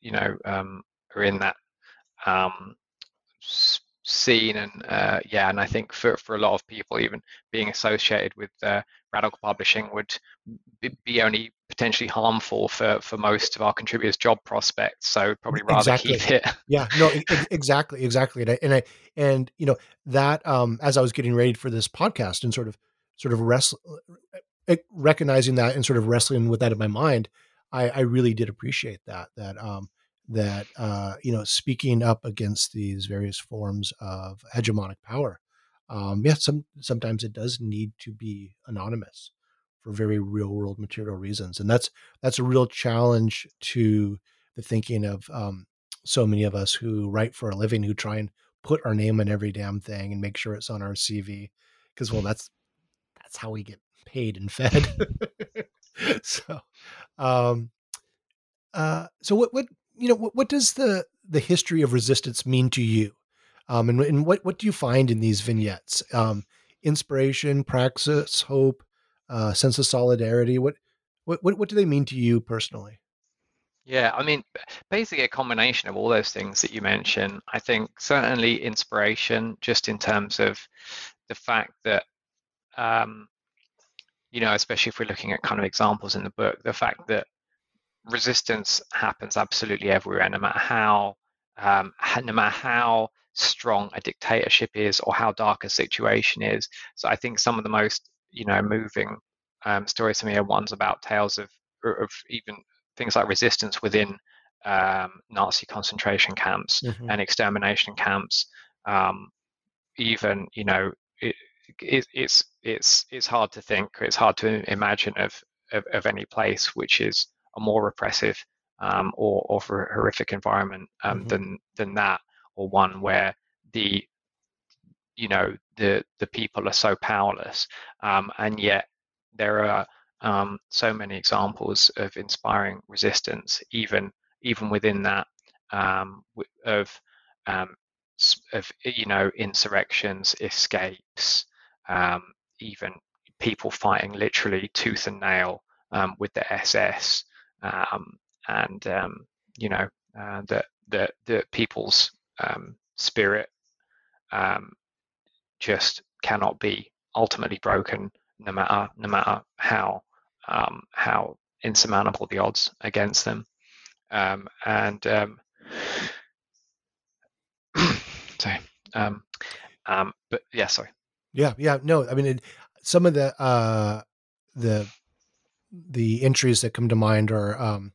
you know, um, are in that um, scene and uh, yeah and i think for, for a lot of people even being associated with uh, radical publishing would be only potentially harmful for for most of our contributors job prospects so probably rather exactly. keep it yeah no *laughs* exactly exactly and I, and I and you know that um as i was getting ready for this podcast and sort of sort of wrestle recognizing that and sort of wrestling with that in my mind I, I really did appreciate that that um, that uh, you know speaking up against these various forms of hegemonic power. Um, yeah, some sometimes it does need to be anonymous for very real world material reasons, and that's that's a real challenge to the thinking of um, so many of us who write for a living who try and put our name on every damn thing and make sure it's on our CV because well that's that's how we get paid and fed. *laughs* *laughs* so, um, uh, so what what you know what, what does the the history of resistance mean to you? Um, and, and what what do you find in these vignettes? Um, inspiration, praxis, hope, uh, sense of solidarity. What what what what do they mean to you personally? Yeah, I mean, basically a combination of all those things that you mentioned. I think certainly inspiration, just in terms of the fact that, um, you know, especially if we're looking at kind of examples in the book, the fact that resistance happens absolutely everywhere, no matter how, um, no matter how strong a dictatorship is or how dark a situation is. So I think some of the most, you know, moving um, stories to me are ones about tales of of even things like resistance within um, Nazi concentration camps mm-hmm. and extermination camps. Um, even you know, it, it, it's it's it's hard to think. It's hard to imagine of of, of any place which is a more repressive um, or or horrific environment um, mm-hmm. than than that, or one where the you know the the people are so powerless, um, and yet there are um, so many examples of inspiring resistance, even even within that um, of um, of you know insurrections, escapes, um, even people fighting literally tooth and nail um, with the SS, um, and you know uh, the the the people's spirit just cannot be ultimately broken no matter no matter how um, how insurmountable the odds against them. Um, and um, *clears throat* sorry, um, um, but yeah, sorry. Yeah, yeah, no, I mean, it, some of the uh, the the entries that come to mind are um,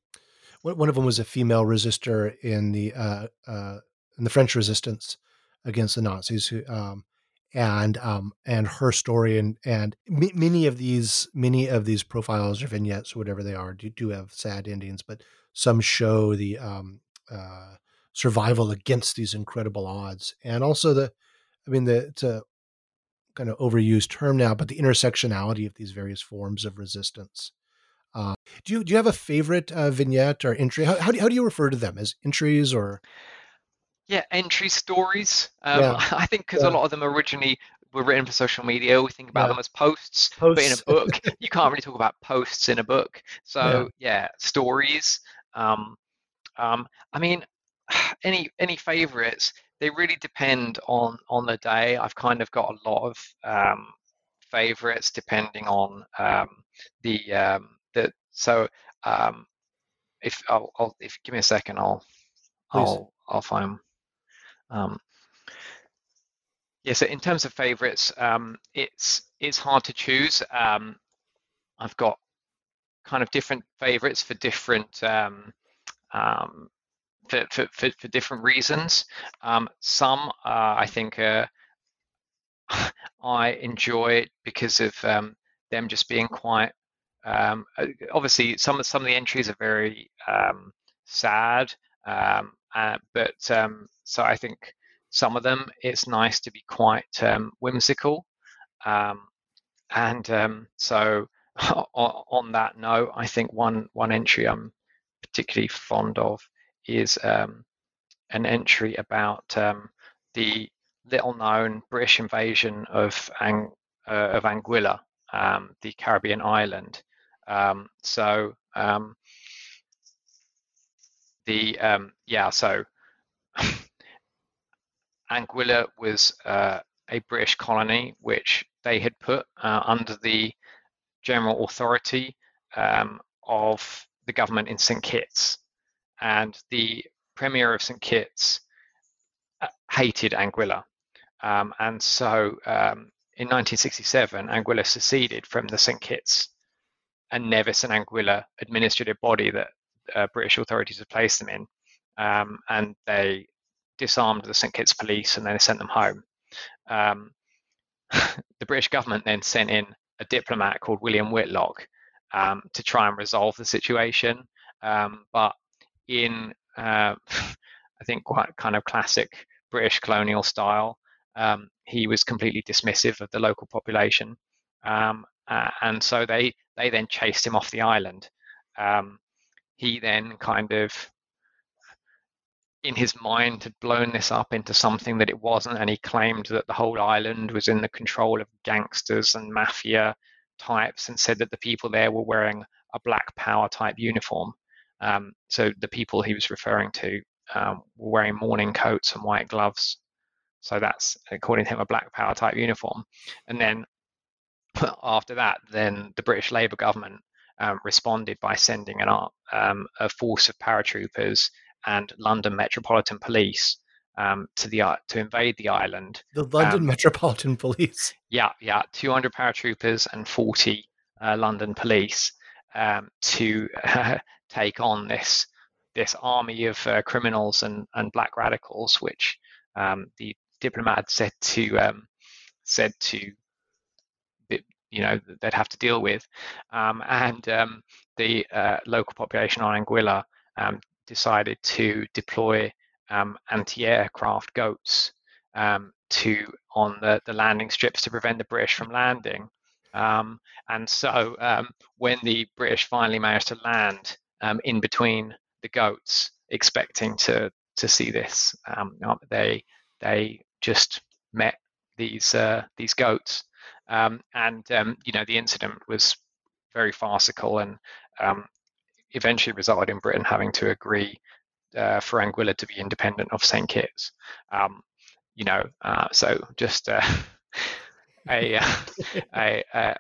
one of them was a female resistor in the uh, uh, in the French resistance against the Nazis who um, and um, and her story and and m- many of these many of these profiles or vignettes whatever they are do, do have sad endings but some show the um, uh, survival against these incredible odds. And also the i mean the a kind of overused term now but the intersectionality of these various forms of resistance uh, do you do you have a favorite uh, vignette or entry how, how, do, how do you refer to them as entries or yeah, entry stories. Um, yeah. *laughs* I think because yeah. a lot of them originally were written for social media, we think about yeah. them as posts, posts. But in a book, *laughs* you can't really talk about posts in a book. So yeah, stories. Um, um, I mean, *sighs* any any favorites? They really depend on on the day. I've kind of got a lot of um, favorites depending on um, the um, the so um, if I'll, I'll, if give me a second I'll Please. I'll I'll find um, yeah, so in terms of favorites, um, it's it's hard to choose. Um, I've got kind of different favorites for different um, um, for, for, for, for, different reasons. Um, some uh, I think uh, *laughs* I enjoy it because of um, them just being quite. Um, uh, obviously, some of some of the entries are very um, sad, um, uh, but um, so I think some of them it's nice to be quite whimsical. And so *laughs* on that note, I think one one entry I'm particularly fond of is um, an entry about um, the little-known British invasion of Ang- uh, of Anguilla, um, the Caribbean island. so the yeah, so *laughs* Anguilla was uh, a British colony which they had put uh, under the general authority um, of the government in St. Kitts. And the Premier of St. Kitts uh, hated Anguilla. Um, and so um, in 1967, Anguilla seceded from the St. Kitts and Nevis and Anguilla administrative body that uh, British authorities had placed them in. Um, and they disarmed the St Kitts police and then sent them home. Um, *laughs* the British government then sent in a diplomat called William Whitlock um, to try and resolve the situation. Um, but in uh, *laughs* I think quite kind of classic British colonial style. Um, he was completely dismissive of the local population, um, uh, and so they they then chased him off the island. Um, he then kind of in his mind had blown this up into something that it wasn't and he claimed that the whole island was in the control of gangsters and mafia types and said that the people there were wearing a black power type uniform um, so the people he was referring to um, were wearing morning coats and white gloves so that's according to him a black power type uniform and then *laughs* after that then the british labour government um, responded by sending an, um, a force of paratroopers and London Metropolitan Police um, to the uh, to invade the island. The London um, Metropolitan Police. Yeah, yeah, 200 paratroopers and 40 uh, London police um, to uh, *laughs* take on this this army of uh, criminals and, and black radicals, which um, the diplomat said to um, said to you know they'd have to deal with, um, and um, the uh, local population on Anguilla um, decided to deploy anti-aircraft goats to on the, the landing strips to prevent the British from landing. Um, and so um, when the British finally managed to land um, in between the goats, expecting to to see this, um, they they just met these uh, these goats, and you know the incident was very farcical and um, eventually resulted in Britain having to agree uh, for Anguilla to be independent of St. Kitts. Um, you know, uh, so just uh, *laughs* a, uh, *laughs* a, a,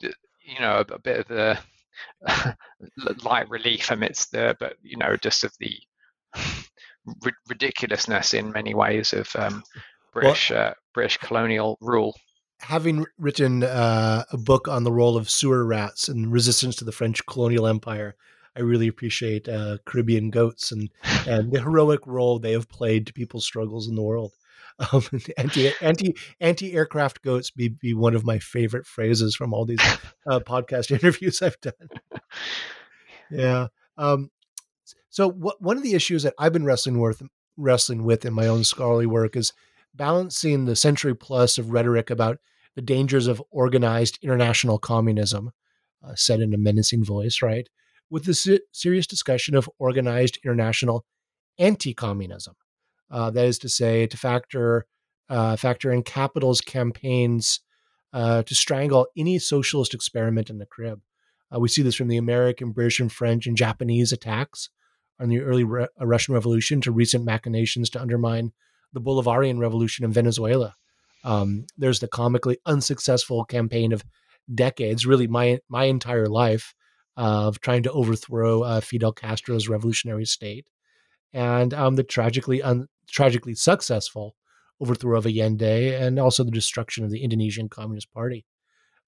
you know, a, a bit of the *laughs* light relief amidst the, but you know, just of the ridiculousness in many ways of um, British well, uh, British colonial rule having written uh, a book on the role of sewer rats and resistance to the French colonial empire, I really appreciate uh, Caribbean goats and and the heroic role they have played to people's struggles in the world. Um, *laughs* anti anti anti aircraft goats be be one of my favorite phrases from all these uh, podcast *laughs* interviews I've done. Yeah. Um, so what, one of the issues that I've been wrestling with wrestling with in my own scholarly work is balancing the century plus of rhetoric about the dangers of organized international communism, uh, said in a menacing voice, right, with the se- serious discussion of organized international anti-communism. Uh, that is to say, to factor uh, factor in capital's campaigns uh, to strangle any socialist experiment in the crib. Uh, we see this from the American, British, and French and Japanese attacks on the early Re- Russian Revolution to recent machinations to undermine the Bolivarian Revolution in Venezuela. Um, there's the comically unsuccessful campaign of decades, really my my entire life, uh, of trying to overthrow uh, Fidel Castro's revolutionary state, and um, the tragically un- tragically successful overthrow of Allende, and also the destruction of the Indonesian Communist Party.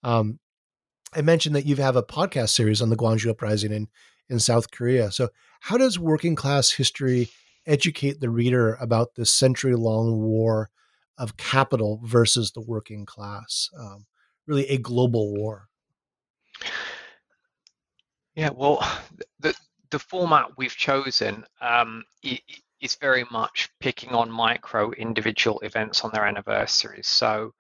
Um, I mentioned that you have a podcast series on the Gwangju Uprising in in South Korea. So, how does working class history educate the reader about this century long war of capital versus the working class. Um, really, a global war. Yeah, well, the the format we've chosen um, is very much picking on micro individual events on their anniversaries. So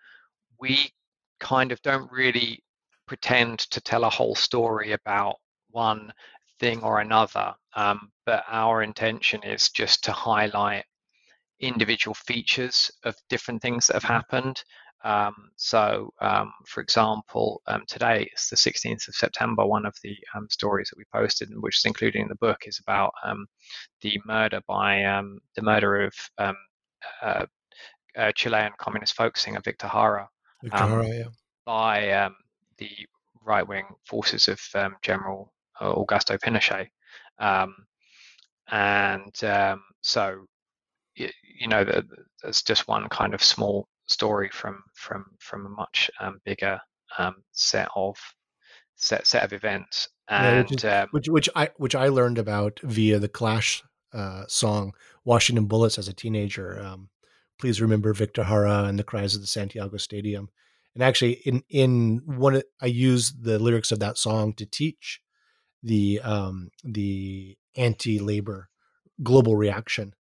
we kind of don't really pretend to tell a whole story about one thing or another. Um, but our intention is just to highlight individual features of different things that have mm-hmm. happened. Um, so, um, for example, um, today it's the 16th of September. One of the um, stories that we posted, which is included in the book, is about um, the murder by um, the murder of uh, uh, Chilean communist folk singer Victor Jara, Victor Jara yeah. by the right-wing forces of General uh, Augusto Pinochet. Um, and um, so, you, you know, that's just one kind of small story from from from a much um, bigger um, set of set set of events. And yeah, which, is, um, which, which I which I learned about via the Clash uh, song "Washington Bullets" as a teenager. Um, Please remember Victor Jara and the cries of the Santiago Stadium. And actually, in in one, I use the lyrics of that song to teach the um, the anti-labor global reaction.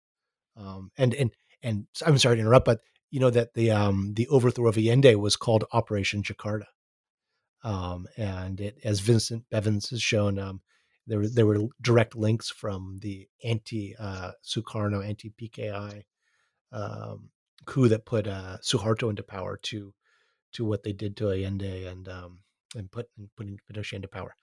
Um, and and and I'm sorry to interrupt, but you know that the um, the overthrow of Allende was called Operation Jakarta, um, and it, as Vincent Bevins has shown, um, there were there were direct links from the anti uh, Sukarno, anti PKI um, coup that put uh, Suharto into power to to what they did to Allende and um, and put and putting Pinochet into power.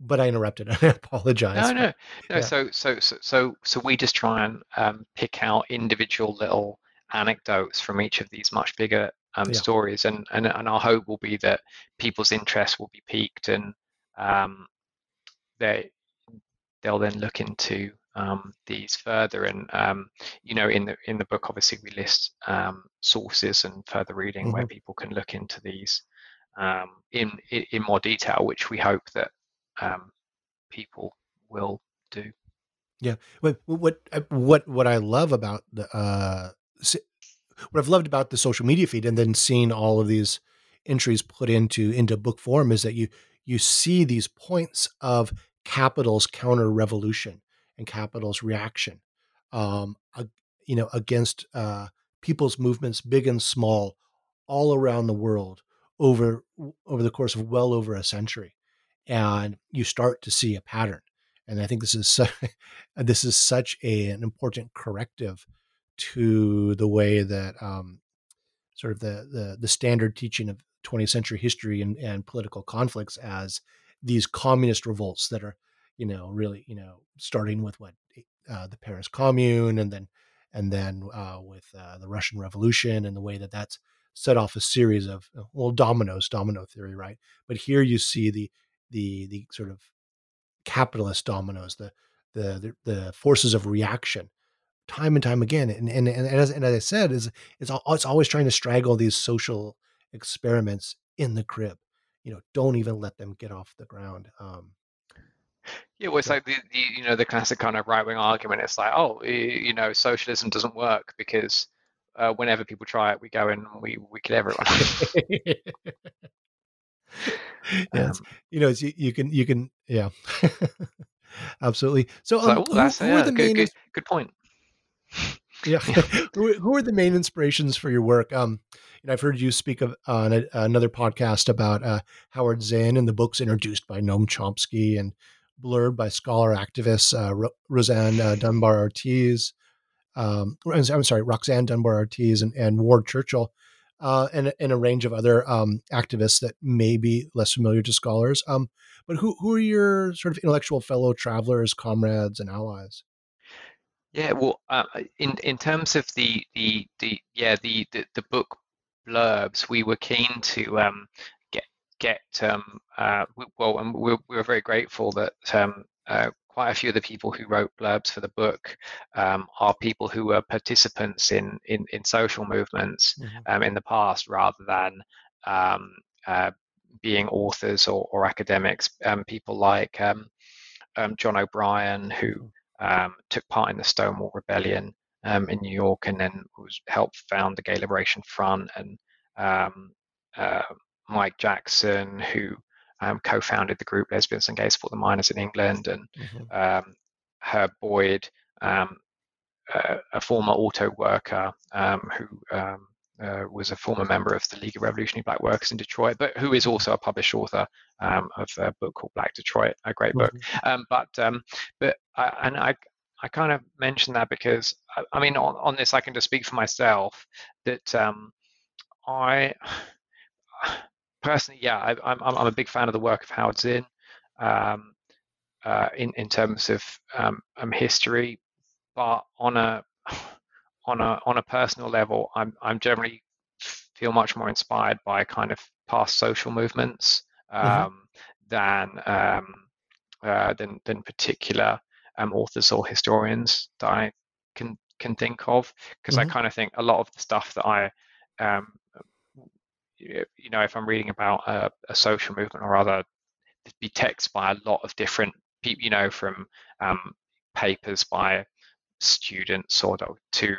But I interrupted. *laughs* I apologize. No, no, no. Yeah. So, so, so, so, so we just try and um, pick out individual little anecdotes from each of these much bigger um, yeah. stories, and, and and our hope will be that people's interest will be piqued, and um, they they'll then look into um, these further. And um, you know, in the in the book, obviously, we list um, sources and further reading mm-hmm. where people can look into these um, in, in, more detail, which we hope that um, people will do. Yeah. What what uh, what what I love about the uh, what I've loved about the social media feed, and then seeing all of these entries put into into book form, is that you you see these points of capital's counter revolution and capital's reaction, um, uh, you know, against uh, people's movements, big and small, all around the world over over the course of well over a century, and you start to see a pattern. And I think this is su- *laughs* this is such a, an important corrective to the way that um, sort of the, the the standard teaching of 20th century history and, and political conflicts as these communist revolts that are you know really you know starting with what uh, the Paris Commune and then and then uh, with uh, the Russian Revolution and the way that that's set off a series of uh, well dominoes domino theory right? But here you see the the the sort of capitalist dominoes the the the, the forces of reaction time and time again and and, and, as, and as I said is it's it's always trying to strangle these social experiments in the crib you know don't even let them get off the ground um, yeah, well, it's like the, the you know the classic kind of right wing argument. It's like, oh, you know, socialism doesn't work because uh, whenever people try it, we go and we we kill everyone. *laughs* *laughs* yeah, um, you know, you, you can you can yeah, *laughs* absolutely. So, um, who, who yeah, are the good, main? Good, good point. Yeah, *laughs* who, who are the main inspirations for your work? Um, I've heard you speak of on a, another podcast about uh, Howard Zinn and the books introduced by Noam Chomsky and blurred by scholar activists uh, Ro- Roseanne uh, Dunbar Ortiz. Um, I'm sorry, Roxanne Dunbar Ortiz and, and Ward Churchill, uh, and, and a range of other um, activists that may be less familiar to scholars. Um, but who, who are your sort of intellectual fellow travelers, comrades, and allies? Yeah, well, uh, in in terms of the the the yeah the the, the book blurbs, we were keen to um, get get um, uh, well, and we we were very grateful that um, uh, quite a few of the people who wrote blurbs for the book um, are people who were participants in in, in social movements mm-hmm. Um, in the past rather than um, uh, being authors or, or academics. Um, people like John O'Brien, who mm-hmm. took part in the Stonewall Rebellion in New York and then was helped found the Gay Liberation Front and um, uh, Mike Jackson, who um, co-founded the group Lesbians and Gays for the Miners in England, and mm-hmm. um, Herb Boyd, um, uh, a former auto worker um, who um, uh, was a former member of the League of Revolutionary Black Workers in Detroit, but who is also a published author um, of a book called Black Detroit, a great book. Mm-hmm. but but I, and I I kind of mentioned that because I, I, mean on, on this I can just speak for myself that I personally, yeah, I, am I'm, I'm a big fan of the work of Howard Zinn um, uh, in in terms of um, um, history, but on a on a on a personal level, I'm I'm generally feel much more inspired by kind of past social movements mm-hmm. Um, than um, uh, than than particular um, authors or historians that I can can think of because mm-hmm. I kind of think a lot of the stuff that I um, you know, if I'm reading about a, a social movement or other, be text by a lot of different people, you know, from um, papers by students or to,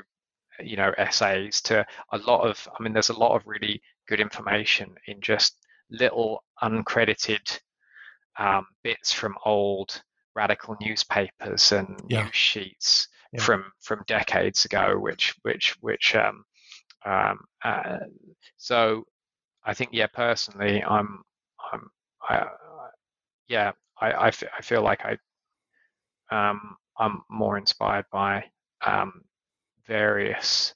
you know, essays to a lot of, I mean, there's a lot of really good information in just little uncredited um, bits from old radical newspapers and Yeah. news sheets Yeah. from from decades ago, which which which um, um, uh, so I think yeah personally I'm I'm I, yeah I, I, I feel like I um, I'm more inspired by um, various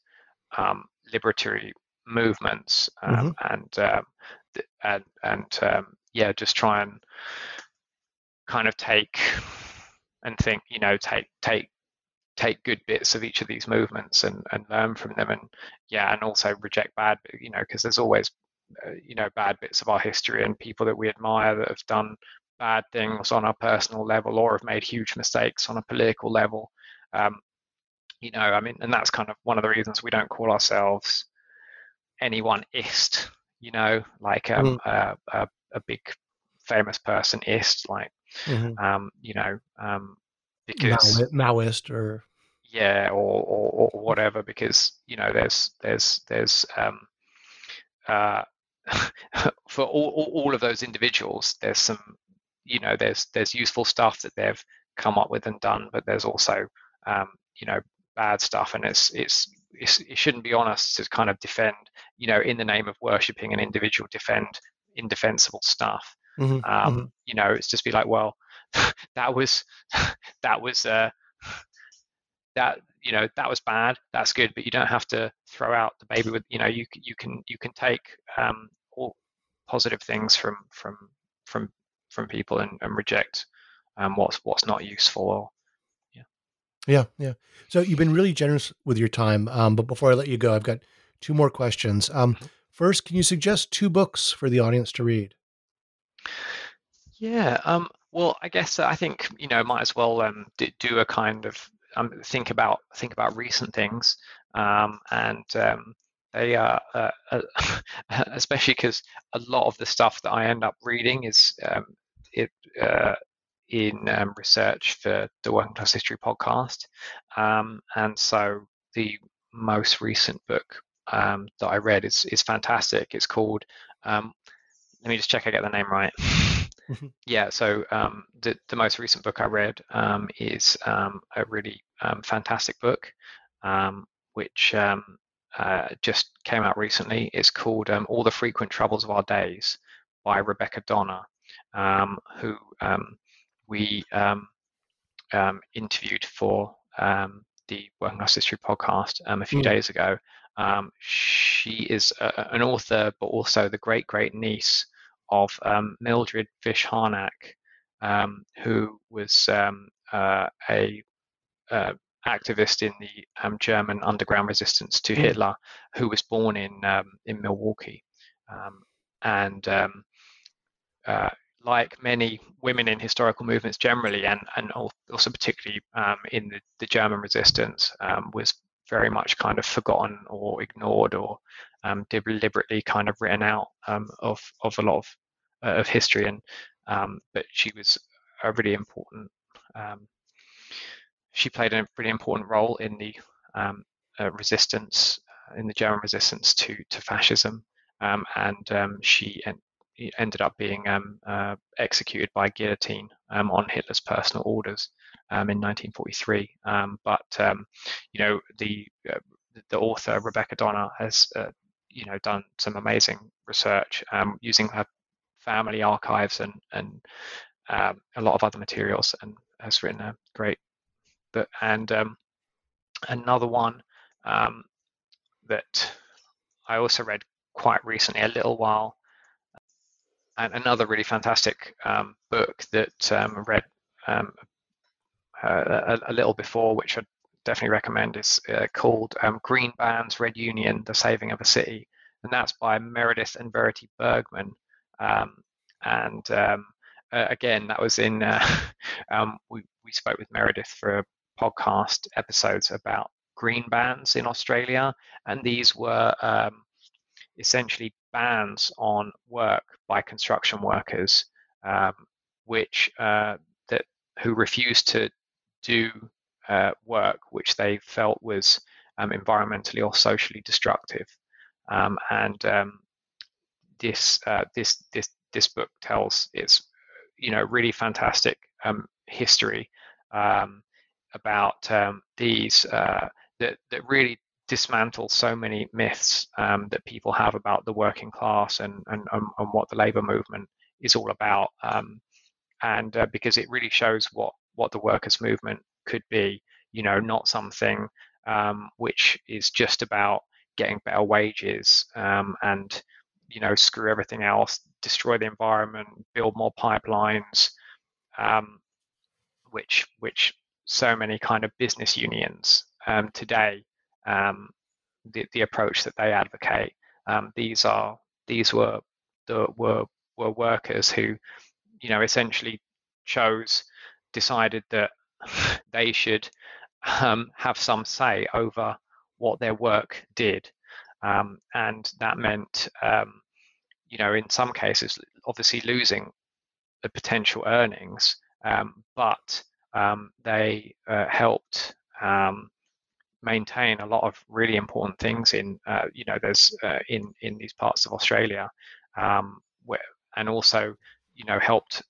um, liberatory movements um, and um, th- and and um, yeah just try and kind of take and think you know take take take good bits of each of these movements and, and learn from them and yeah and also reject bad you know because there's always uh, you know bad bits of our history and people that we admire that have done bad things on a personal level or have made huge mistakes on a political level. Um, you know i mean and that's kind of one of the reasons we don't call ourselves anyone ist you know like um, a, a, a big famous person ist like Mhm. um, you know um, because Maoist, or yeah or, or or whatever because you know there's there's there's um uh *laughs* for all, all all of those individuals there's some you know there's there's useful stuff that they've come up with and done but there's also um you know bad stuff and it's it's, it's it shouldn't be on us to kind of defend you know in the name of worshipping an individual defend indefensible stuff Mhm, um, mhm. you know it's just be like well *laughs* that was *laughs* that was uh that you know that was bad that's good but you don't have to throw out the baby with you know you you can you can take um all positive things from from from from people and, and reject um what's what's not useful or Yeah, yeah. So you've been really generous with your time. Um, but before I let you go, I've got two more questions. Um, Mhm. first, can you suggest two books for the audience to read? Yeah, um, well, I guess I think you know might as well um, do, do a kind of um, think about think about recent things, um, and um, they are uh, uh, *laughs* especially because a lot of the stuff that I end up reading is um, it uh, in um, research for the Working Class History podcast, um, and so the most recent book um, that I read is is fantastic. It's called um, let me just check I get the name right. Mhm. yeah, so um, the the most recent book I read um, is um, a really um, fantastic book, um, which um, uh, just came out recently. It's called um, All the Frequent Troubles of Our Days by Rebecca Donner, um, who um, we um, um, interviewed for um, the Working Class History podcast um, a few Mm. days ago. Um, she is a, an author, but also the great great niece of um, Mildred Fish Harnack, um, who was um, uh, a uh, activist in the um, German underground resistance to Mm. Hitler, who was born in um, in Milwaukee, um, and um, uh, like many women in historical movements generally, and and also particularly um, in the, the German resistance, um, was very much kind of forgotten or ignored or um, deliberately kind of written out um, of of a lot of uh, of history. And um, but she was a really important. Um, she played a really important role in the uh, resistance in the German resistance to to fascism, and she en- ended up being um, uh, executed by guillotine um, on Hitler's personal orders um, in 1943. Um, but you know the uh, the author Rebecca Donner has uh, you know done some amazing research using her family archives and and um, a lot of other materials, and has written a great book. And um, another one um, that I also read quite recently, a little while and another really fantastic um, book that um, I read um, uh, a, a little before, which I definitely recommend, is uh, called um, Green Bans Red Union: The Saving of a City, and that's by Meredith and Verity Burgmann. Um, and uh, again, that was in uh, *laughs* we we spoke with Meredith for podcast episodes about green bans in Australia, and these were essentially bans on work by construction workers, um, which uh, that who refused to do uh, work which they felt was um, environmentally or socially destructive. Um, and um, this uh, this this this book tells its you know really fantastic um, history um, about these uh, that that really dismantle so many myths um, that people have about the working class and and, and what the labor movement is all about um, and uh, because it really shows what what the workers movement could be you know not something um, which is just about getting better wages um, and you know screw everything else destroy the environment build more pipelines um, which which so many kind of business unions um, today um, the, the approach that they advocate um, these are these were the were were workers who you know essentially chose decided that *laughs* they should um, have some say over what their work did. Um, and that meant, um, you know, in some cases, obviously losing the potential earnings, um, but they uh, helped um, maintain a lot of really important things in, uh, you know, there's uh, in in these parts of Australia, where, and also, you know, helped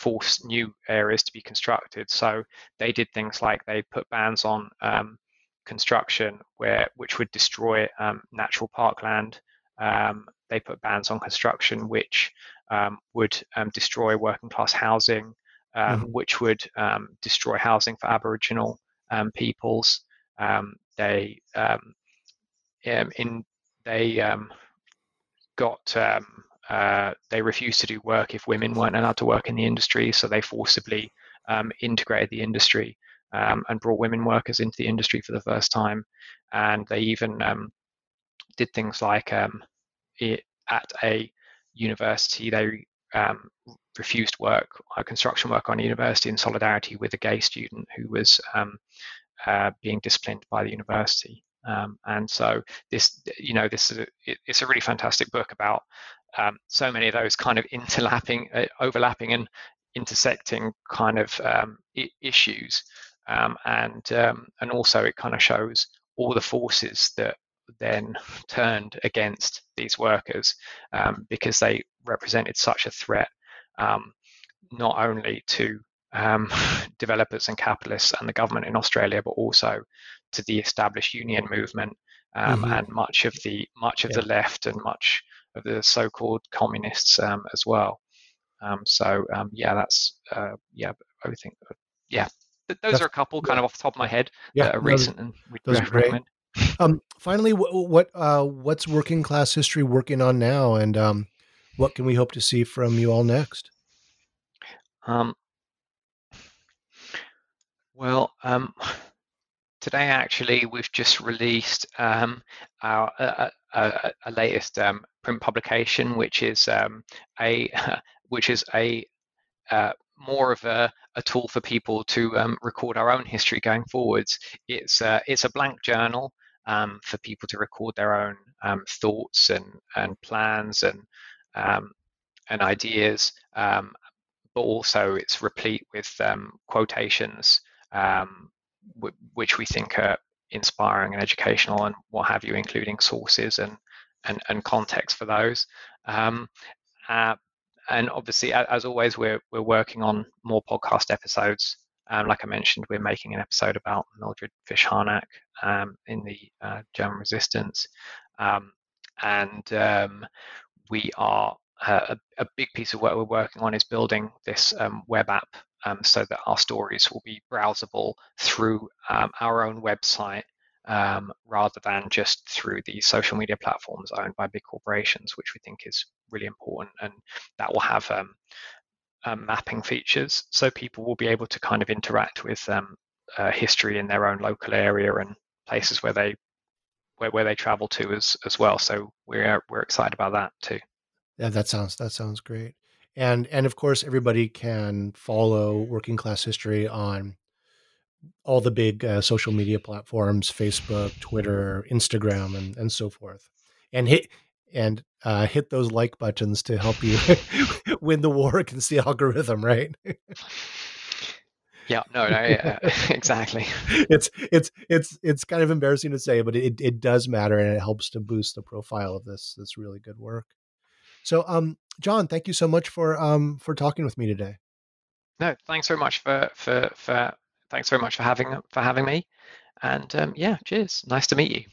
force new areas to be constructed. So they did things like they put bans on um, construction where which would destroy um, natural parkland. Um, they put bans on construction which um, would um, destroy working class housing, um, mm-hmm. which would destroy housing for Aboriginal peoples. They in they got uh, they refused to do work if women weren't allowed to work in the industry, so they forcibly um, integrated the industry um, and brought women workers into the industry for the first time. And they even um, did things like um, it, at a university, they um, refused work, uh, construction work on a university in solidarity with a gay student who was um, uh, being disciplined by the university. Um, and so this, you know, this is a, it, it's a really fantastic book about um, so many of those kind of interlapping, uh, overlapping, and intersecting kind of um, I- issues, um, and um, and also it kind of shows all the forces that then turned against these workers um, because they represented such a threat, not only to *laughs* developers and capitalists and the government in Australia, but also to the established union movement um, mm-hmm. and much of the much of yeah. the left and much of the so-called communists um, as well. Um, so um, yeah, that's uh, yeah, I think yeah, th- those that's, are a couple kind of off the top of my head yeah, that are recent and we recommend. Um, finally, what what uh, what's working class history working on now, and um, what can we hope to see from you all next? Um, well, um, today actually we've just released um, our a latest um, print publication, which is um, a *laughs* which is a uh, more of a, a, tool for people to um, record our own history going forwards. It's uh, it's a blank journal um, for people to record their own thoughts and and plans and and ideas, but also it's replete with quotations w- which we think are inspiring and educational and what have you, including sources and and, and context for those. Um, uh, and obviously, as always, we're we're working on more podcast episodes. Um, like I mentioned, we're making an episode about Mildred Fish Harnack um, in the uh, German resistance, um, and um, we are uh, a, a, big piece of work we're working on is building this um, web app um, so that our stories will be browsable through um, our own website um, rather than just through the social media platforms owned by big corporations, which we think is really important. And that will have um, um, mapping features so people will be able to kind of interact with um, uh, history in their own local area and places where they where, where they travel to as as well. So we're we're excited about that too. Yeah, that sounds that sounds great and and of course everybody can follow working class history on all the big uh, social media platforms facebook twitter instagram and and so forth and hit and uh, hit those like buttons to help you *laughs* win the war against the algorithm right? Yeah no no yeah, *laughs* *laughs* exactly. It's it's it's it's kind of embarrassing to say but it, it does matter and it helps to boost the profile of this this really good work So, um, John, thank you so much for um, for talking with me today. No, thanks very much for for for thanks very much for having for having me, and um, yeah, cheers. Nice to meet you.